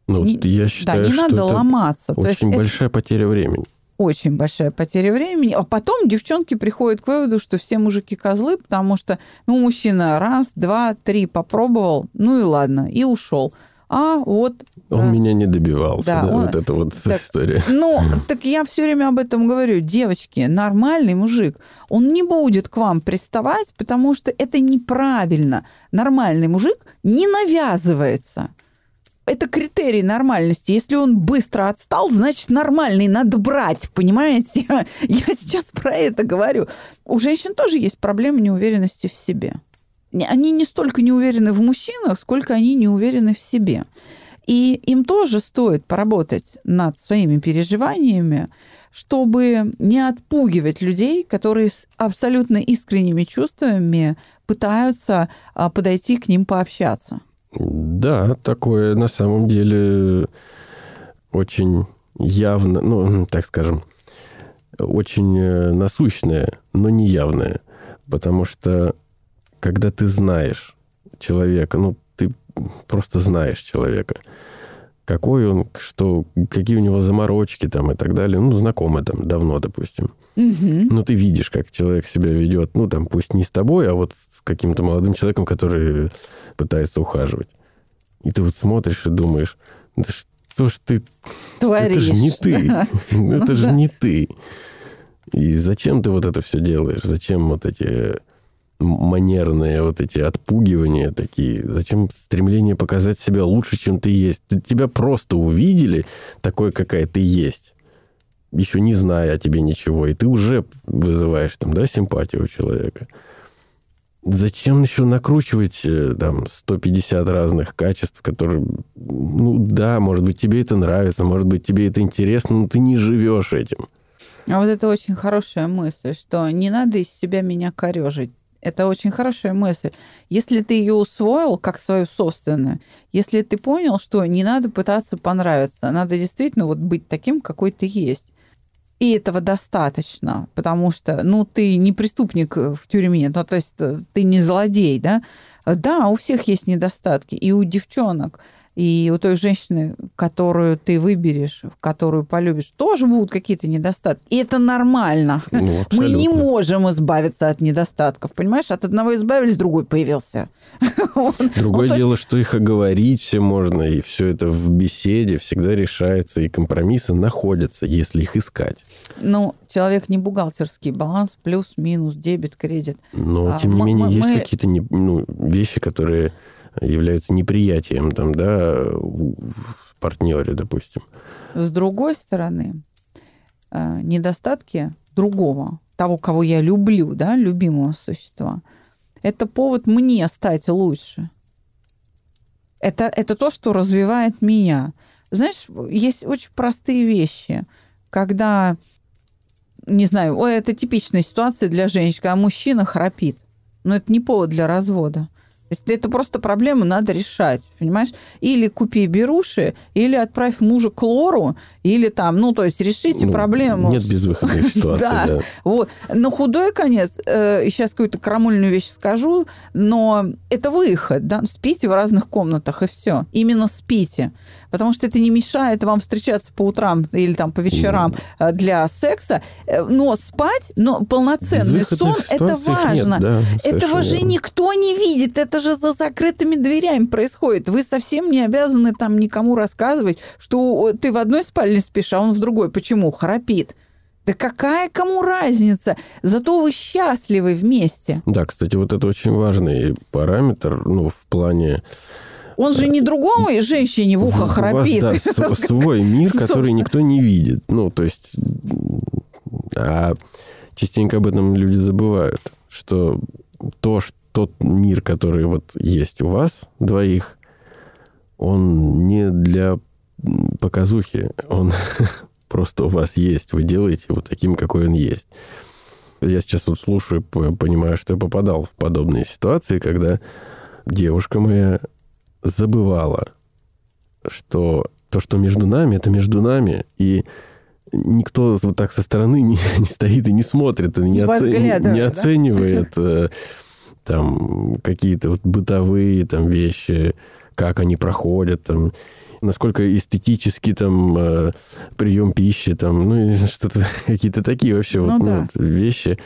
Ну, не, я считаю, да, не что надо это ломаться. Очень То большая это потеря времени. Очень большая потеря времени. А потом девчонки приходят к выводу, что все мужики козлы, потому что, ну, мужчина раз, два, три попробовал, ну и ладно, и ушел. А вот... Он да, меня не добивался, да, да он, вот эта вот так, история. Ну, так я все время об этом говорю. Девочки, нормальный мужик, он не будет к вам приставать, потому что это неправильно. Нормальный мужик не навязывается это критерий нормальности. Если он быстро отстал, значит нормальный, надо брать, понимаете? Я сейчас про это говорю. У женщин тоже есть проблемы неуверенности в себе. Они не столько не уверены в мужчинах, сколько они не уверены в себе. И им тоже стоит поработать над своими переживаниями, чтобы не отпугивать людей, которые с абсолютно искренними чувствами пытаются а, подойти к ним пообщаться. Да, такое на самом деле очень явно, ну, так скажем, очень э, насущное, но не явное. Потому что когда ты знаешь человека, ну, ты просто знаешь человека, какой он, что, какие у него заморочки там и так далее, ну, знакомы там давно, допустим. Угу. Ну, ты видишь, как человек себя ведет, ну, там, пусть не с тобой, а вот с каким-то молодым человеком, который пытается ухаживать. И ты вот смотришь и думаешь, да что ж ты... Творишь. Это же не ты. Это же не ты. И зачем ты вот это все делаешь? Зачем вот эти манерные вот эти отпугивания такие? Зачем стремление показать себя лучше, чем ты есть? Тебя просто увидели такой, какая ты есть, еще не зная о тебе ничего, и ты уже вызываешь там, да, симпатию у человека. Зачем еще накручивать э, там 150 разных качеств, которые, ну да, может быть, тебе это нравится, может быть, тебе это интересно, но ты не живешь этим. А вот это очень хорошая мысль, что не надо из себя меня корежить. Это очень хорошая мысль. Если ты ее усвоил как свою собственную, если ты понял, что не надо пытаться понравиться, надо действительно вот быть таким, какой ты есть. И этого достаточно, потому что, ну, ты не преступник в тюрьме, ну, то есть э, ты не злодей, да? Да, у всех есть недостатки, и у девчонок. И у той женщины, которую ты выберешь, которую полюбишь, тоже будут какие-то недостатки. И это нормально. Ну, Мы не можем избавиться от недостатков. Понимаешь, от одного избавились, другой появился. Другое ну, дело, что их оговорить все можно, и все это в беседе всегда решается, и компромиссы находятся, если их искать. Ну, человек не бухгалтерский баланс, плюс, минус, дебет, кредит. Но, а, тем не менее, есть какие-то ну, вещи, которые являются неприятием там, да, в партнере, допустим. С другой стороны, э, недостатки другого, того, кого я люблю, да, любимого существа, это повод мне стать лучше. Это, это то, что развивает меня. Знаешь, есть очень простые вещи, когда, не знаю, это типичная ситуация для женщин, когда мужчина храпит. Но это не повод для развода. Есть эту просто проблему надо решать, понимаешь? Или купи беруши, или отправь мужа к лору, или там, ну, то есть решите Ну, проблему. Нет безвыходной ситуации, Да. да. Вот. На худой конец, э, сейчас какую-то крамольную вещь скажу, но это выход, да, спите в разных комнатах, и все. Именно спите. Потому что это не мешает вам встречаться по утрам или там по вечерам э, для секса, Э, но спать, но полноценный сон, это ситуациях нет, важно. да, Этого же никто не видит, это же за закрытыми дверями происходит. Вы совсем не обязаны там никому рассказывать, что ты в одной спальне спишь, а он в другой. Почему? Храпит. Да какая кому разница? Зато вы счастливы вместе. Да, кстати, вот это очень важный параметр, ну, в плане... Он же не другому и женщине в ухо У вас, храпит. да, свой мир, который никто не видит. Ну, то есть... А частенько об этом люди забывают, что то, что тот мир, который вот есть у вас двоих, он не для показухи, он просто у вас есть. Вы делаете его таким, какой он есть. Я сейчас вот слушаю, понимаю, что я попадал в подобные ситуации, когда девушка моя забывала, что то, что между нами, это между нами, и никто вот так со стороны не, не стоит и не смотрит, и не, Не оце- подглядывает, не да? оценивает э, там какие-то вот бытовые там вещи, как они проходят, там, насколько эстетически там э, прием пищи, там, ну, что-то, какие-то такие вообще Ну вот, ну, да. вот вещи,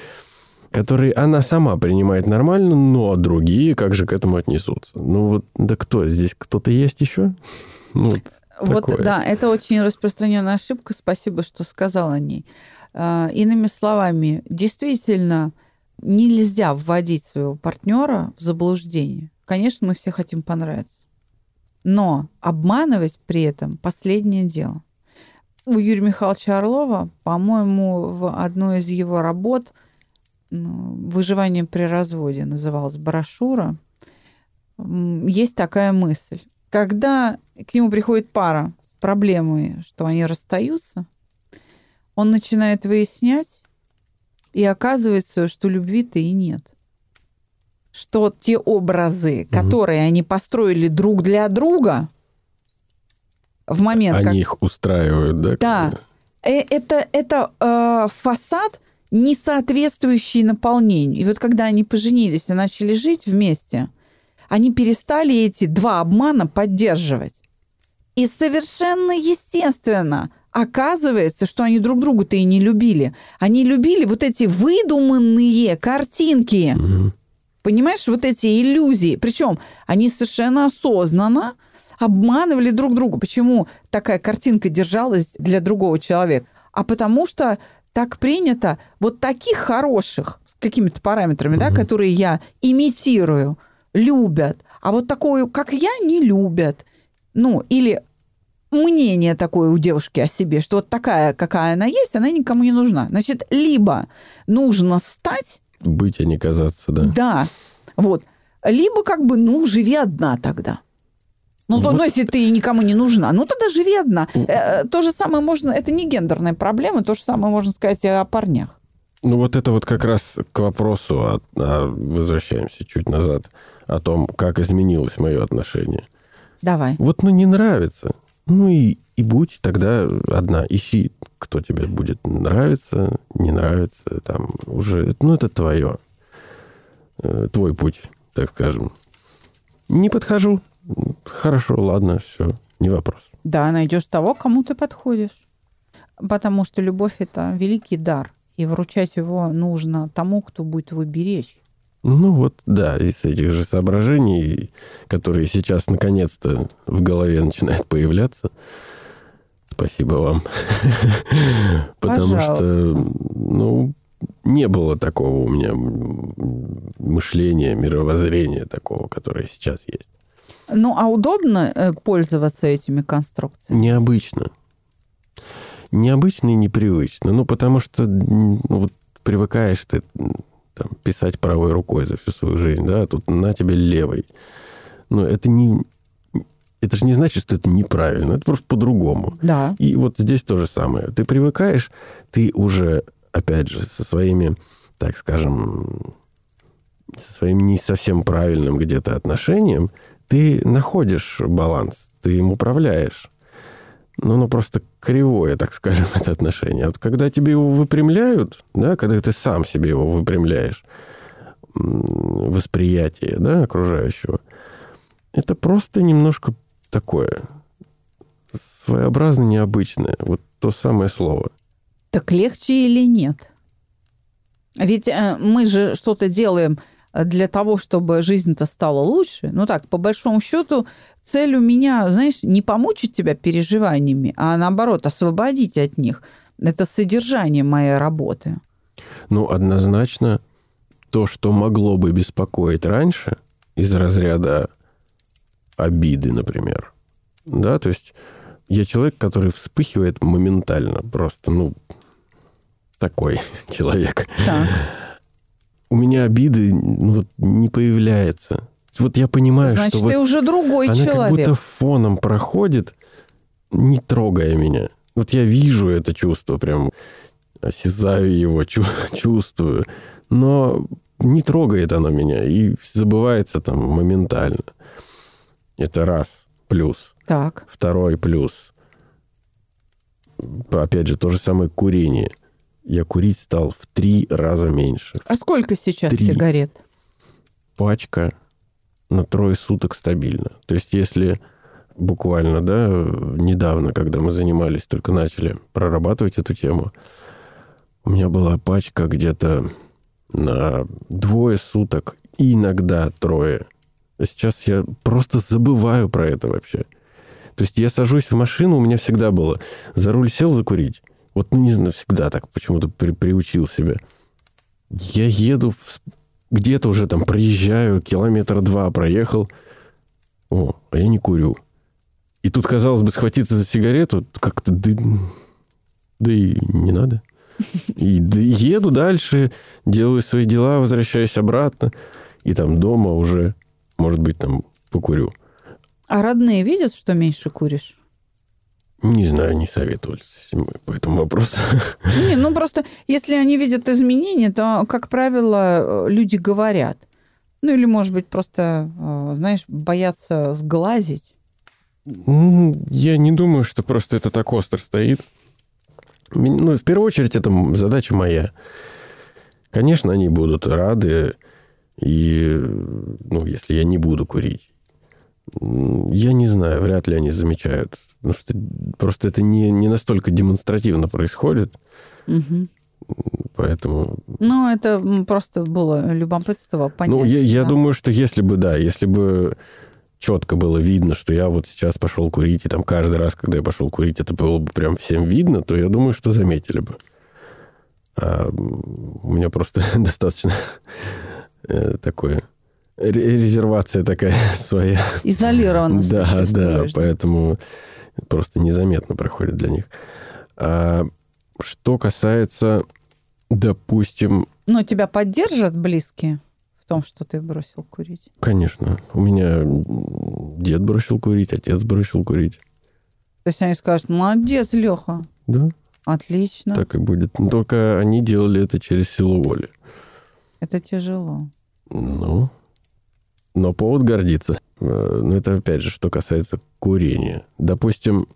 которые она сама принимает нормально, но другие как же к этому отнесутся? Ну вот, да кто? Здесь кто-то есть еще? Ну, вот Вот, такое. да, это очень распространенная ошибка. Спасибо, что сказал о ней. А, Иными словами, действительно, нельзя вводить своего партнера в заблуждение. Конечно, мы все хотим понравиться. Но обманывать при этом последнее дело. У Юрия Михайловича Орлова, по-моему, в одной из его работ ну, «Выживание при разводе» называлась брошюра, есть такая мысль. Когда к нему приходит пара с проблемой, что они расстаются, он начинает выяснять, и оказывается, что любви-то и нет. Что те образы, Мгм. которые они построили друг для друга, в момент, как Они их устраивают, да? Да. Э, это, это э, фасад, не соответствующий наполнению. И вот когда они поженились и начали жить вместе, они перестали эти два обмана поддерживать. И совершенно естественно оказывается, что они друг друга-то и не любили. Они любили вот эти выдуманные картинки. Мгм. Понимаешь, вот эти иллюзии. Причем они совершенно осознанно обманывали друг друга. Почему такая картинка держалась для другого человека? А потому что так принято вот таких хороших, с какими-то параметрами, да, Мгм. которые я имитирую, любят, а вот такую, как я, не любят. Ну, или мнение такое у девушки о себе, что вот такая, какая она есть, она никому не нужна. Значит, либо нужно стать Быть, а не казаться, да. да, вот. Либо как бы, ну, живи одна тогда. Ну, то, Вот. ну, если ты никому не нужна, ну, тогда живи одна. Э, то же самое можно... Это не гендерная проблема, то же самое можно сказать и о парнях. Ну, вот это вот как раз к вопросу, о- о- возвращаемся чуть назад, о том, как изменилось мое отношение. Давай. Вот, ну, не нравится. Ну, и, и будь тогда одна. Ищи, кто тебе будет нравиться, не нравится. Там уже, ну, это твое. Э, Твой путь, так скажем. Не подхожу. Хорошо, ладно, все, не вопрос. Да, найдешь того, кому ты подходишь. Потому что любовь – это великий дар. И вручать его нужно тому, кто будет его беречь. Ну вот, да, из этих же соображений, которые сейчас наконец-то в голове начинают появляться. Спасибо вам. Потому что, ну, не было такого у меня мышления, мировоззрения такого, которое сейчас есть. Ну, а удобно э, пользоваться этими конструкциями? Необычно. Необычно и непривычно. Ну, потому что ну, вот привыкаешь ты там, писать правой рукой за всю свою жизнь, да, а тут на тебе левой. Но это не... Это же не значит, что это неправильно. Это просто по-другому. Да. И вот здесь то же самое. Ты привыкаешь, ты уже, опять же, со своими, так скажем, со своим не совсем правильным где-то отношением, ты находишь баланс, ты им управляешь. Но оно просто кривое, так скажем, это отношение. А вот когда тебе его выпрямляют, да, когда ты сам себе его выпрямляешь, восприятие да, окружающего, это просто немножко такое своеобразно необычное. Вот то самое слово. Так легче или нет? Ведь э, мы же что-то делаем для того, чтобы жизнь-то стала лучше. Ну так, по большому счету, цель у меня, знаешь, не помучить тебя переживаниями, а наоборот, освободить от них. Это содержание моей работы. Ну, однозначно, то, что могло бы беспокоить раньше, из разряда обиды, например. Да, то есть я человек, который вспыхивает моментально. Просто, ну, такой человек. Так. У меня обиды ну, вот, не появляется. Вот я понимаю, Значит, что ты вот уже другой она человек. как будто фоном проходит, не трогая меня. Вот я вижу это чувство, прям осязаю его, чу- чувствую. Но не трогает оно меня и забывается там моментально. Это раз плюс. Так. Второй плюс. Опять же, то же самое курение. Я курить стал в три раза меньше. А сколько сейчас Три. сигарет? Пачка на трое суток стабильно. То есть, если буквально, да, недавно, когда мы занимались, только начали прорабатывать эту тему, у меня была пачка где-то на двое суток, иногда трое. А сейчас я просто забываю про это вообще. То есть я сажусь в машину, у меня всегда было. За руль сел закурить. Вот, ну, не знаю, всегда так почему-то при- приучил себя. Я еду, где-то уже там проезжаю, километра два проехал. О, а я не курю. И тут, казалось бы, схватиться за сигарету как-то... Да, да и не надо. И да, еду дальше, делаю свои дела, возвращаюсь обратно. И там дома уже, может быть, там покурю. А родные видят, что меньше куришь? Не знаю, не советовались мы по этому вопросу. Не, ну просто если они видят изменения, то, как правило, э, люди говорят. Ну или, может быть, просто, э, знаешь, боятся сглазить. Я не думаю, что просто это так остро стоит. Ну, в первую очередь, это задача моя. Конечно, они будут рады, и, ну, если я не буду курить. Я не знаю, вряд ли они замечают. Потому что просто это не, не настолько демонстративно происходит, Мгм. поэтому... Ну, это просто было любопытство понять. ну, я, я да. думаю, что если бы, да, если бы четко было видно, что я вот сейчас пошел курить, и там каждый раз, когда я пошел курить, это было бы прям всем видно, то я думаю, что заметили бы. А у меня просто достаточно э, такое резервация такая своя. Изолированно Да, да, поэтому просто незаметно проходит для них. А что касается, допустим, Но тебя поддержат близкие в том, что ты бросил курить? конечно, у меня дед бросил курить, отец бросил курить. То есть они скажут, молодец, Леха, Да, отлично, так и будет. Но Только они делали это через силу воли. это тяжело. Ну, но повод гордиться. Но это, опять же, что касается курения. Допустим,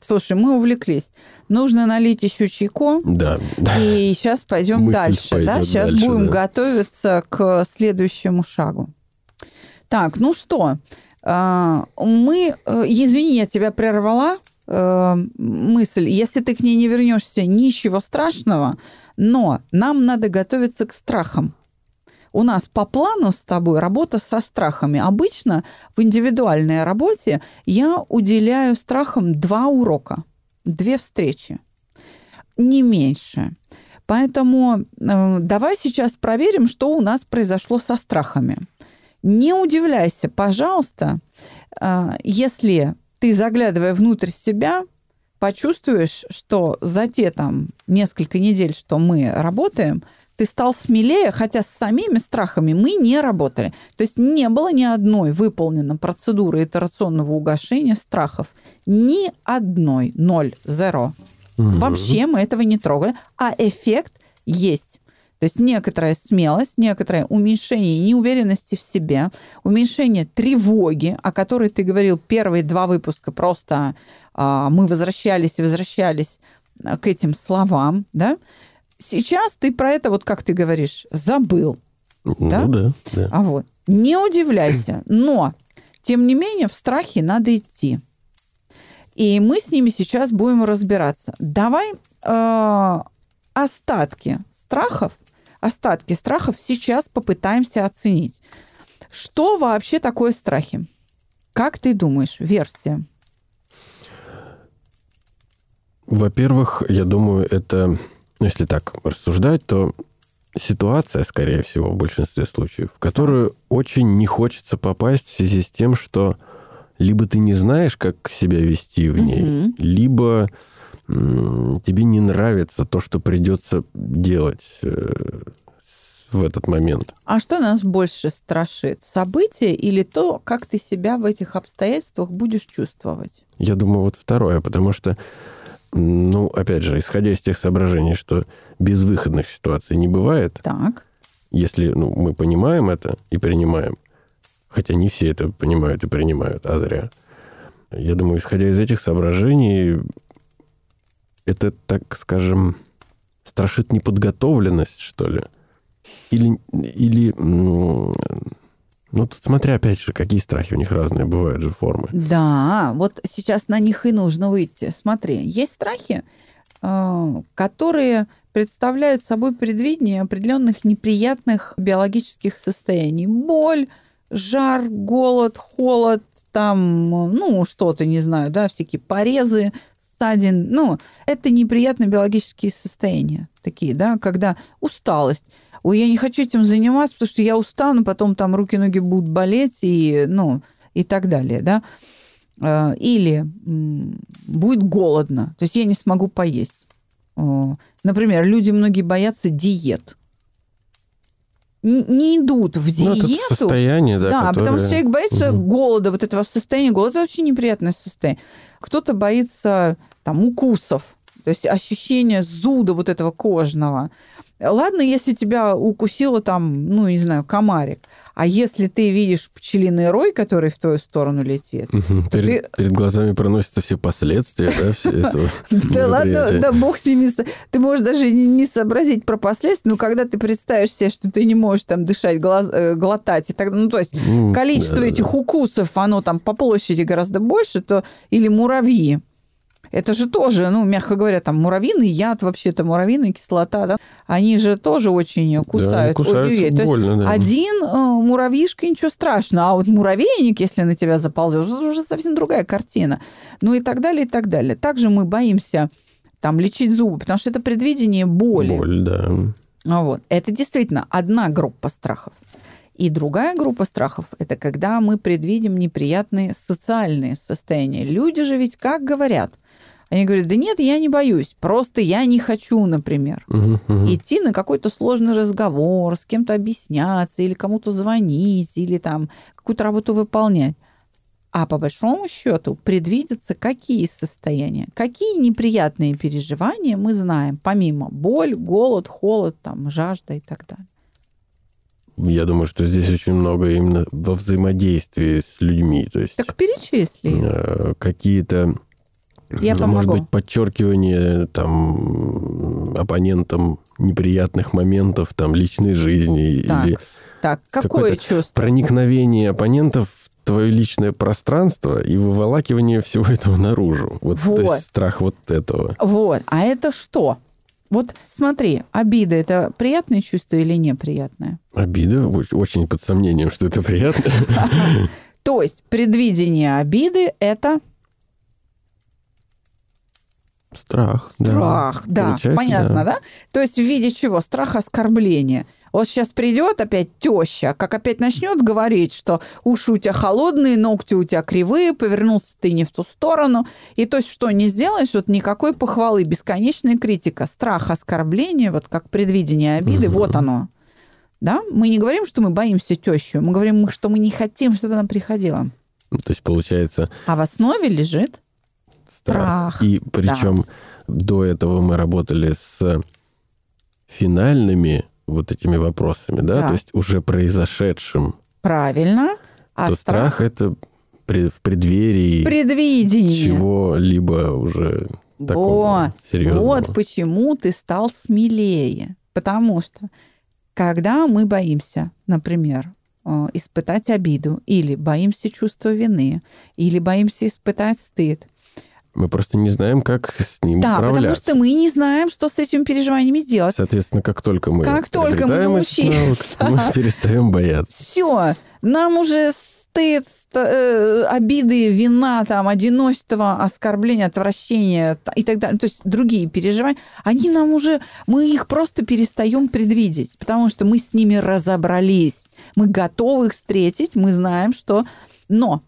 Слушай, мы увлеклись. Нужно налить еще чайку. да, И сейчас пойдем Мысль дальше. да? Сейчас дальше, будем да. готовиться к следующему шагу. Так, ну что, а, мы, э, извини, я тебя прервала э, мысль. Если ты к ней не вернешься, ничего страшного, но нам надо готовиться к страхам. У нас по плану с тобой работа со страхами. Обычно в индивидуальной работе я уделяю страхам два урока, две встречи, не меньше. Поэтому э, давай сейчас проверим, что у нас произошло со страхами. Не удивляйся, пожалуйста, э, если ты, заглядывая внутрь себя, почувствуешь, что за те там несколько недель, что мы работаем, ты стал смелее, хотя с самими страхами мы не работали. То есть не было ни одной выполнена процедуры итерационного угошения страхов. Ни одной. Ноль. Зеро. Мгм. Вообще мы этого не трогали. А эффект есть. То есть некоторая смелость, некоторое уменьшение неуверенности в себе, уменьшение тревоги, о которой ты говорил первые два выпуска, просто а, мы возвращались и возвращались а, к этим словам, да? Сейчас ты про это, вот как ты говоришь, забыл. Ну Да? да, да. А вот, не удивляйся, но, тем не менее, в страхе надо идти. И мы с ними сейчас будем разбираться. Давай э, остатки страхов, остатки страхов сейчас попытаемся оценить. Что вообще такое страхи? Как ты думаешь, версия? Во-первых, я думаю, это, ну, если так рассуждать, то ситуация, скорее всего, в большинстве случаев, в которую очень не хочется попасть в связи с тем, что либо ты не знаешь, как себя вести в ней, Мгм. либо тебе не нравится то, что придется делать э, в этот момент. А что нас больше страшит? Событие или то, как ты себя в этих обстоятельствах будешь чувствовать? Я думаю, вот второе, потому что, ну, опять же, исходя из тех соображений, что безвыходных ситуаций не бывает, Так. если ну, мы понимаем это и принимаем, хотя не все это понимают и принимают, а зря. Я думаю, исходя из этих соображений, это, так скажем, страшит неподготовленность, что ли. Или, или ну, тут смотря, опять же, какие страхи у них разные бывают же формы. Да, вот сейчас на них и нужно выйти. Смотри, есть страхи, э, которые представляют собой предвидение определенных неприятных биологических состояний. Боль, жар, голод, холод, там, ну, что-то, не знаю, да, всякие порезы, ссадин. Ну, это неприятные биологические состояния такие, да, когда усталость. Ой, я не хочу этим заниматься, потому что я устану, потом там руки-ноги будут болеть, и, ну, и так далее, да. Э, Или будет голодно, то есть я не смогу поесть. Например, люди многие боятся диет. Не идут в Ну, это диету. состояние, да, Да, потому что которое- человек боится Мгм. голода, вот этого состояния голода. Это очень неприятное состояние. Кто-то боится там укусов, то есть ощущение зуда вот этого кожного. Ладно, если тебя укусило там, ну, не знаю, комарик. А если ты видишь пчелиный рой, который в твою сторону летит, Мгм. Ты- Перед, перед глазами проносятся все последствия, да, все этого Да ладно, да бог с ними. Ты можешь даже не, сообразить про последствия, но когда ты представишь себе, что ты не можешь там дышать, э, глотать, и так, ну, то есть Ну, количество этих укусов, оно там по площади гораздо больше, то или муравьи. Это же тоже, ну, мягко говоря, там муравьиный яд, вообще-то муравьиная кислота, да, они же тоже очень Да, кусают. они кусаются людей. Больно, да. один э, муравьишка, ничего страшного, а вот муравейник, если на тебя заползет, это уже совсем другая картина. Ну и так далее, и так далее. Также мы боимся там лечить зубы, потому что это предвидение боли. Боль, да. Вот. Это действительно одна группа страхов. И другая группа страхов – это когда мы предвидим неприятные социальные состояния. Люди же ведь как говорят? Они говорят, да нет, я не боюсь, просто я не хочу, например, Мгм, мгм. идти на какой-то сложный разговор, с кем-то объясняться, или кому-то звонить, или там какую-то работу выполнять. А по большому счету предвидятся какие состояния, какие неприятные переживания мы знаем, помимо боль, голод, холод, там, жажда и так далее. Я думаю, что здесь очень много именно во взаимодействии с людьми. То есть Так перечисли. э, какие-то, Я ну, может помогу. быть, подчеркивание там оппонентам неприятных моментов там личной жизни Так, или Так, какое чувство? проникновение оппонентов в твое личное пространство и выволакивание всего этого наружу. Вот, то Вот. есть страх вот этого. Вот. А это что? Вот смотри, обида – это приятное чувство или неприятное? Обида оч- очень под сомнением, что это приятно. То есть предвидение обиды – это Страх. да. страх. Да, Получается, понятно, да. То есть в виде чего? Страх оскорбления. Вот сейчас придет опять теща, как опять начнет говорить, что уши у тебя холодные, ногти у тебя кривые, повернулся ты не в ту сторону. И то есть что не сделаешь, вот никакой похвалы, бесконечная критика, страх оскорбления, вот как предвидение обиды, Мгм. вот оно. Да? Мы не говорим, что мы боимся тещу, мы говорим, что мы не хотим, чтобы она приходила. Ну, То есть получается А в основе лежит страх. Страх, И причем до этого мы работали с финальными вот этими вопросами, да, Да. то есть уже произошедшим, Правильно. А то страх, страх это в преддверии предвидение. чего-либо уже такого Во, серьезного. Вот почему ты стал смелее. Потому что когда мы боимся, например, э, испытать обиду, или боимся чувства вины, или боимся испытать стыд, Мы просто не знаем, как с ним да, потому управляться. что мы не знаем, что с этими переживаниями делать. Соответственно, как только мы Как только мы научились, навык, мы перестаем бояться. Все, нам уже стыд, ст- э, обиды, вина, там, одиночество, оскорбление, отвращение и так далее, то есть другие переживания, они нам уже, мы их просто перестаем предвидеть, потому что мы с ними разобрались, мы готовы их встретить, мы знаем, что... Но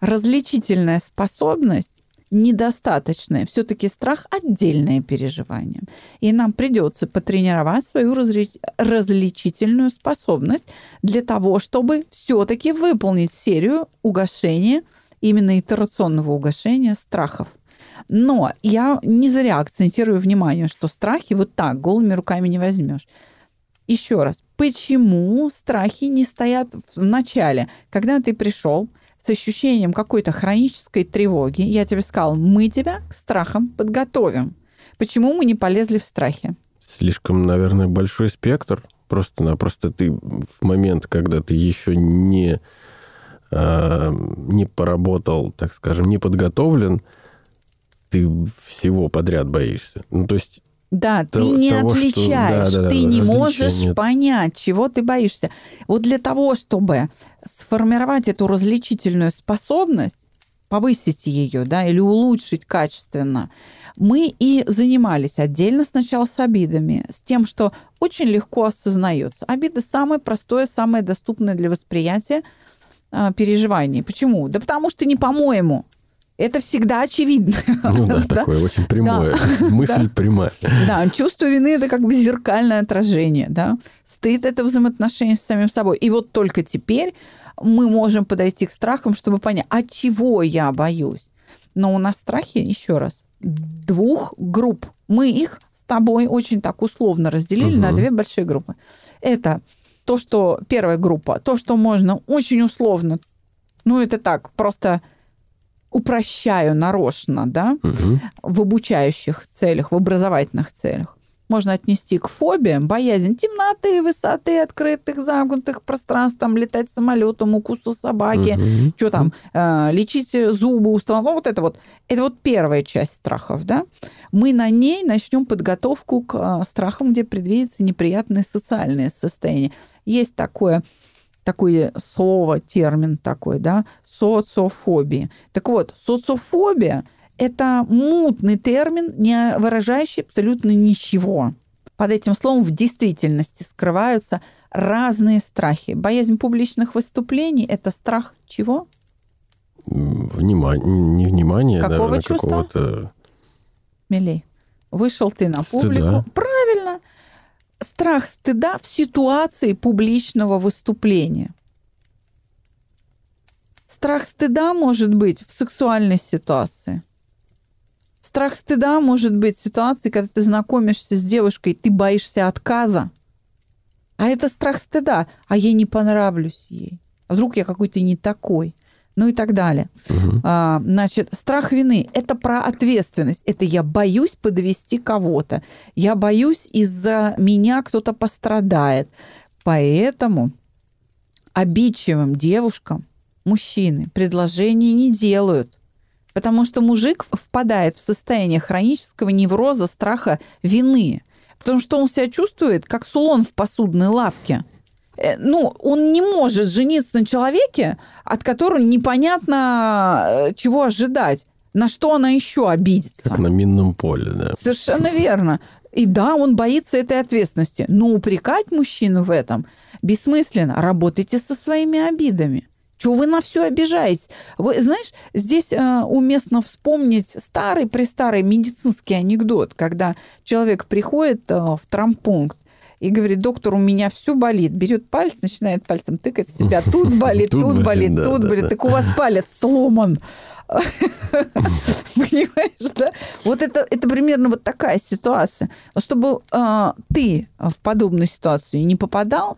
различительная способность недостаточная. Все-таки страх – отдельное переживание. И нам придется потренировать свою различительную способность для того, чтобы все-таки выполнить серию угошения, именно итерационного угошения страхов. Но я не зря акцентирую внимание, что страхи вот так голыми руками не возьмешь. Еще раз, почему страхи не стоят в начале? Когда ты пришел с ощущением какой-то хронической тревоги, я тебе сказал, мы тебя к страхам подготовим. Почему мы не полезли в страхи? Слишком, наверное, большой спектр. Просто-напросто ты в момент, когда ты еще не, э, не поработал, так скажем, не подготовлен, ты всего подряд боишься. Ну, то есть Да, ты Того- не того, что- отличаешь, да, да, ты да, не можешь нет. понять, чего ты боишься. Вот для того, чтобы сформировать эту различительную способность, повысить ее, да, или улучшить качественно, мы и занимались отдельно сначала с обидами, с тем, что очень легко осознается. Обида самое простое, самое доступное для восприятия переживание. Почему? Да потому что не по-моему. Это всегда очевидно. Ну да, такое очень прямое. Мысль прямая. Да, чувство вины это как бы зеркальное отражение, да. Стыд это взаимоотношения с самим собой. И вот только теперь мы можем подойти к страхам, чтобы понять, от чего я боюсь. Но у нас страхи, еще раз, двух групп. Мы их с тобой очень так условно разделили на Мгм. две большие группы. Это то, что первая группа, то, что можно очень условно, ну это так, просто упрощаю нарочно, да, Мгм. в обучающих целях, в образовательных целях. Можно отнести к фобиям, боязнь темноты, высоты, открытых, замкнутых пространств, там, летать самолетом, укусу собаки, Мгм. что там, э, лечить зубы, установку, ну, вот это вот. Это вот первая часть страхов, да. Мы на ней начнем подготовку к э, страхам, где предвидятся неприятные социальные состояния. Есть такое, такое слово, термин такой, да, социофобия. Так вот, социофобия – это мутный термин, не выражающий абсолютно ничего. Под этим словом в действительности скрываются разные страхи. Боязнь публичных выступлений – это страх чего? Внимание, не внимание, Какого наверное, чувства? какого-то... Милей, вышел ты на Стыда. публику. Правильно. Страх стыда в ситуации публичного выступления. Страх стыда может быть в сексуальной ситуации. Страх стыда может быть в ситуации, когда ты знакомишься с девушкой, ты боишься отказа. А это страх стыда. А я не понравлюсь ей. А вдруг я какой-то не такой? Ну и так далее. Мгм. А, значит, страх вины – это про ответственность. Это я боюсь подвести кого-то. Я боюсь, из-за меня кто-то пострадает. Поэтому обидчивым девушкам мужчины предложения не делают. Потому что мужик впадает в состояние хронического невроза, страха вины. Потому что он себя чувствует, как слон в посудной лавке. Э, Ну, он не может жениться на человеке, от которого непонятно, э, чего ожидать. На что она еще обидится. Как на минном поле, да. Совершенно верно. И да, он боится этой ответственности. Но упрекать мужчину в этом бессмысленно. Работайте со своими обидами. Чего вы на все обижаетесь? Вы знаешь, здесь э, уместно вспомнить старый престарый медицинский анекдот, когда человек приходит э, в травмпункт и говорит, доктор, у меня все болит. Берет палец, начинает пальцем тыкать себя. Тут болит, тут болит, тут болит. Так у вас палец сломан. Понимаешь, да? Вот это, это примерно вот такая ситуация. Чтобы э, ты в подобную ситуацию не попадал,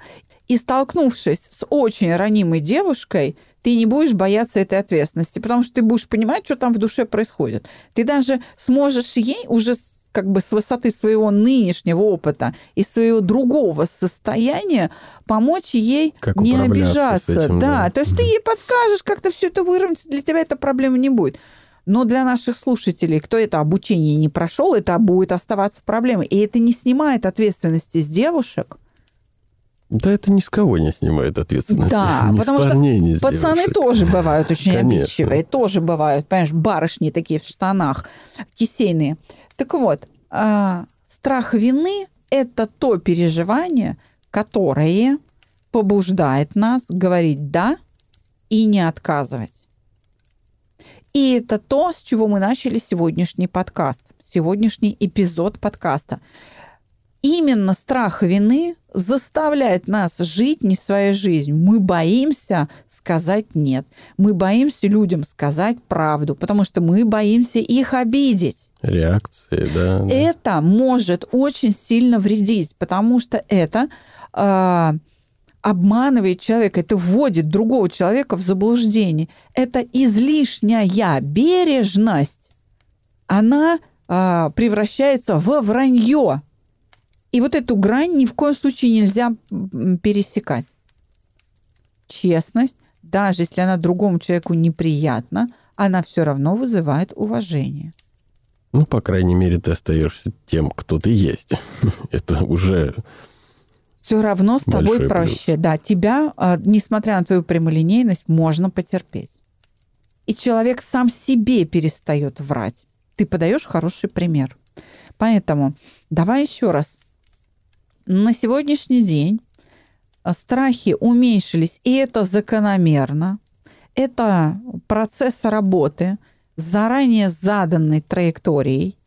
и столкнувшись с очень ранимой девушкой, ты не будешь бояться этой ответственности, потому что ты будешь понимать, что там в душе происходит. Ты даже сможешь ей уже как бы с высоты своего нынешнего опыта и своего другого состояния помочь ей как не обижаться. Этим, да. да, то есть ты ей подскажешь, как-то все это выровнять, для тебя эта проблема не будет. Но для наших слушателей, кто это обучение не прошел, это будет оставаться проблемой. И это не снимает ответственности с девушек, да это ни с кого не снимает ответственность. Да, ни потому что ни пацаны девушек. тоже бывают очень Конечно. обидчивые, тоже бывают, понимаешь, барышни такие в штанах, кисейные. Так вот, а, страх вины – это то переживание, которое побуждает нас говорить «да» и не отказывать. И это то, с чего мы начали сегодняшний подкаст, сегодняшний эпизод подкаста. Именно страх вины заставляет нас жить не своей жизнью. Мы боимся сказать нет. Мы боимся людям сказать правду, потому что мы боимся их обидеть. Реакции, да. Это может очень сильно вредить, потому что это э, обманывает человека, это вводит другого человека в заблуждение. Это излишняя бережность, она э, превращается во вранье. И вот эту грань ни в коем случае нельзя пересекать. Честность, даже если она другому человеку неприятна, она все равно вызывает уважение. Ну, по крайней мере, ты остаешься тем, кто ты есть. Это уже все равно с тобой Большой проще. плюс. Да, тебя, а, несмотря на твою прямолинейность, можно потерпеть. И человек сам себе перестает врать. Ты подаешь хороший пример. Поэтому давай еще раз. На сегодняшний день а, страхи уменьшились, и это закономерно. Это процесс работы с заранее заданной траекторией.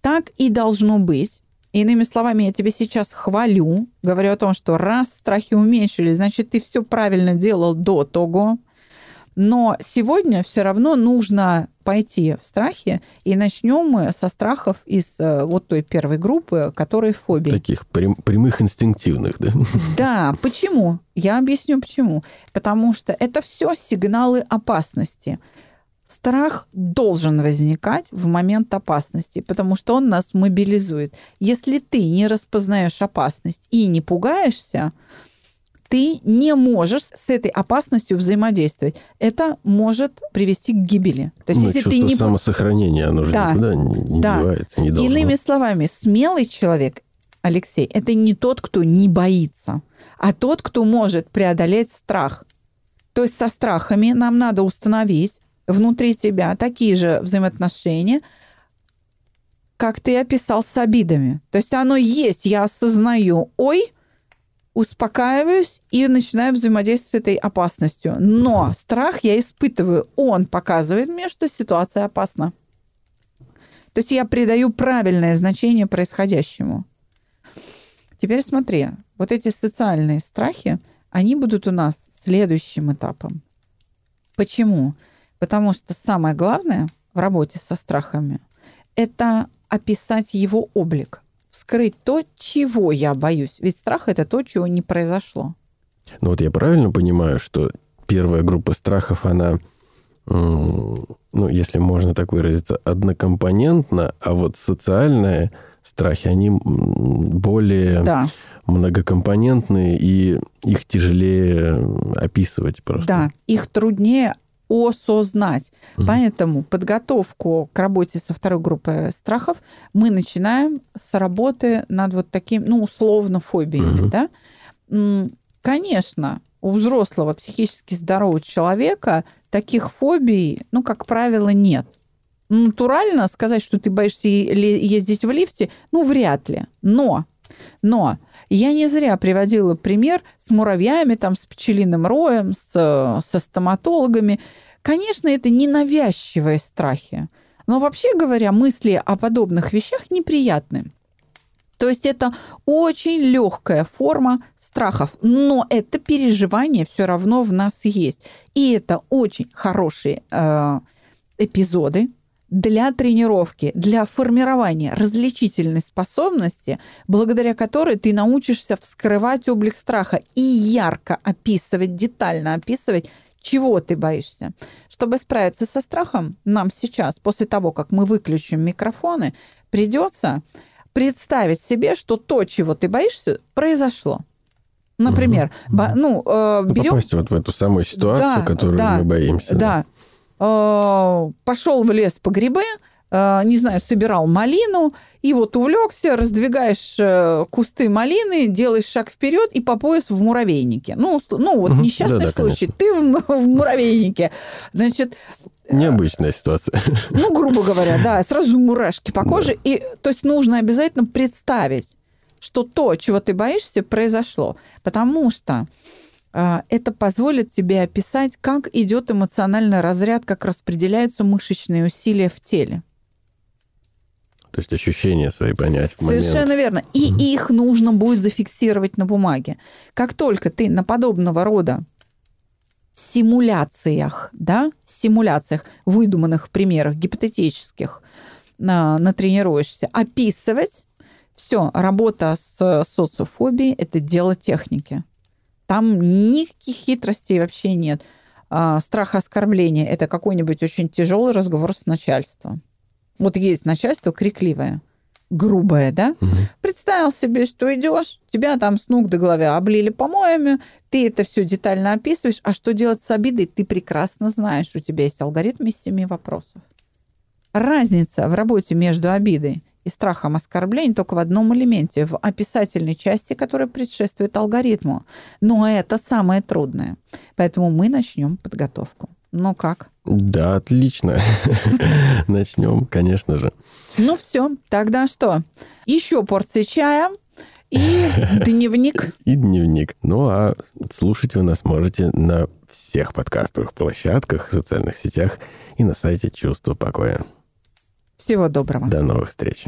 Так и должно быть. Иными словами, я тебе сейчас хвалю, говорю о том, что раз страхи уменьшились, значит, ты все правильно делал до того. Но сегодня все равно нужно пойти в страхи, и начнем мы со страхов из э, вот той первой группы, которые фобии. таких прям- прямых инстинктивных, да? Да, почему? Я объясню почему. Потому что это все сигналы опасности. Страх должен возникать в момент опасности, потому что он нас мобилизует. Если ты не распознаешь опасность и не пугаешься, ты не можешь с этой опасностью взаимодействовать. Это может привести к гибели. То есть, Ну, если ты не самосохранения, оно же Да. никуда не, не Да. девается, не должно. Иными словами, смелый человек, Алексей, это не тот, кто не боится, а тот, кто может преодолеть страх. То есть со страхами нам надо установить внутри себя такие же взаимоотношения, как ты описал с обидами. То есть оно есть, я осознаю, ой, успокаиваюсь и начинаю взаимодействовать с этой опасностью. Но страх я испытываю, он показывает мне, что ситуация опасна. То есть я придаю правильное значение происходящему. Теперь смотри, вот эти социальные страхи, они будут у нас следующим этапом. Почему? Потому что самое главное в работе со страхами – это описать его облик, вскрыть то, чего я боюсь. Ведь страх – это то, чего не произошло. Ну вот я правильно понимаю, что первая группа страхов, она, ну, если можно так выразиться, однокомпонентна, а вот социальные страхи, они более Да, многокомпонентные, и их тяжелее описывать просто. да, их труднее осознать. Мгм. Поэтому подготовку к работе со второй группой страхов мы начинаем с работы над вот таким, ну, условно, фобиями, Мгм. да. Конечно, у взрослого психически здорового человека таких фобий, ну, как правило, нет. Натурально сказать, что ты боишься ездить в лифте, ну, вряд ли. Но, но я не зря приводила пример с муравьями, там, с пчелиным роем, с, э, со стоматологами. Конечно, это ненавязчивые страхи. Но вообще говоря, мысли о подобных вещах неприятны. То есть это очень легкая форма страхов, но это переживание все равно в нас есть. И это очень хорошие э, эпизоды для тренировки, для формирования различительной способности, благодаря которой ты научишься вскрывать облик страха и ярко описывать, детально описывать, чего ты боишься. Чтобы справиться со страхом, нам сейчас, после того, как мы выключим микрофоны, придется представить себе, что то, чего ты боишься, произошло. Например, угу. ну, э, берем... Попасть вот в эту самую ситуацию, да, которую да, мы боимся. Да. да. Э, пошел в лес по грибы, э, не знаю, собирал малину, и вот увлекся, раздвигаешь э, кусты малины, делаешь шаг вперед и по пояс в муравейнике. Ну, ну вот угу. несчастный да, случай. Конечно. Ты в, в муравейнике. Значит, Необычная ситуация. Ну, грубо говоря, да, сразу мурашки по коже. Да. И, то есть нужно обязательно представить, что то, чего ты боишься, произошло. Потому что это позволит тебе описать, как идет эмоциональный разряд, как распределяются мышечные усилия в теле. То есть ощущения свои понять в Совершенно момент. верно. И угу. их нужно будет зафиксировать на бумаге. Как только ты на подобного рода симуляциях, да, симуляциях, выдуманных примерах, гипотетических, на, натренируешься, описывать, все, работа с социофобией – это дело техники. Там никаких хитростей вообще нет. А, страх оскорбления – это какой-нибудь очень тяжелый разговор с начальством. Вот есть начальство крикливое грубое, да? Угу. Представил себе, что идешь, тебя там с ног до головы облили помоями, ты это все детально описываешь, а что делать с обидой, ты прекрасно знаешь, у тебя есть алгоритм из семи вопросов. Разница в работе между обидой и страхом оскорблений только в одном элементе, в описательной части, которая предшествует алгоритму. Но это самое трудное. Поэтому мы начнем подготовку. Ну как? Да, отлично. Начнем, конечно же. Ну все, тогда что? Еще порция чая и дневник. И дневник. Ну а слушать вы нас можете на всех подкастовых площадках, социальных сетях и на сайте «Чувство покоя». Всего доброго. До новых встреч.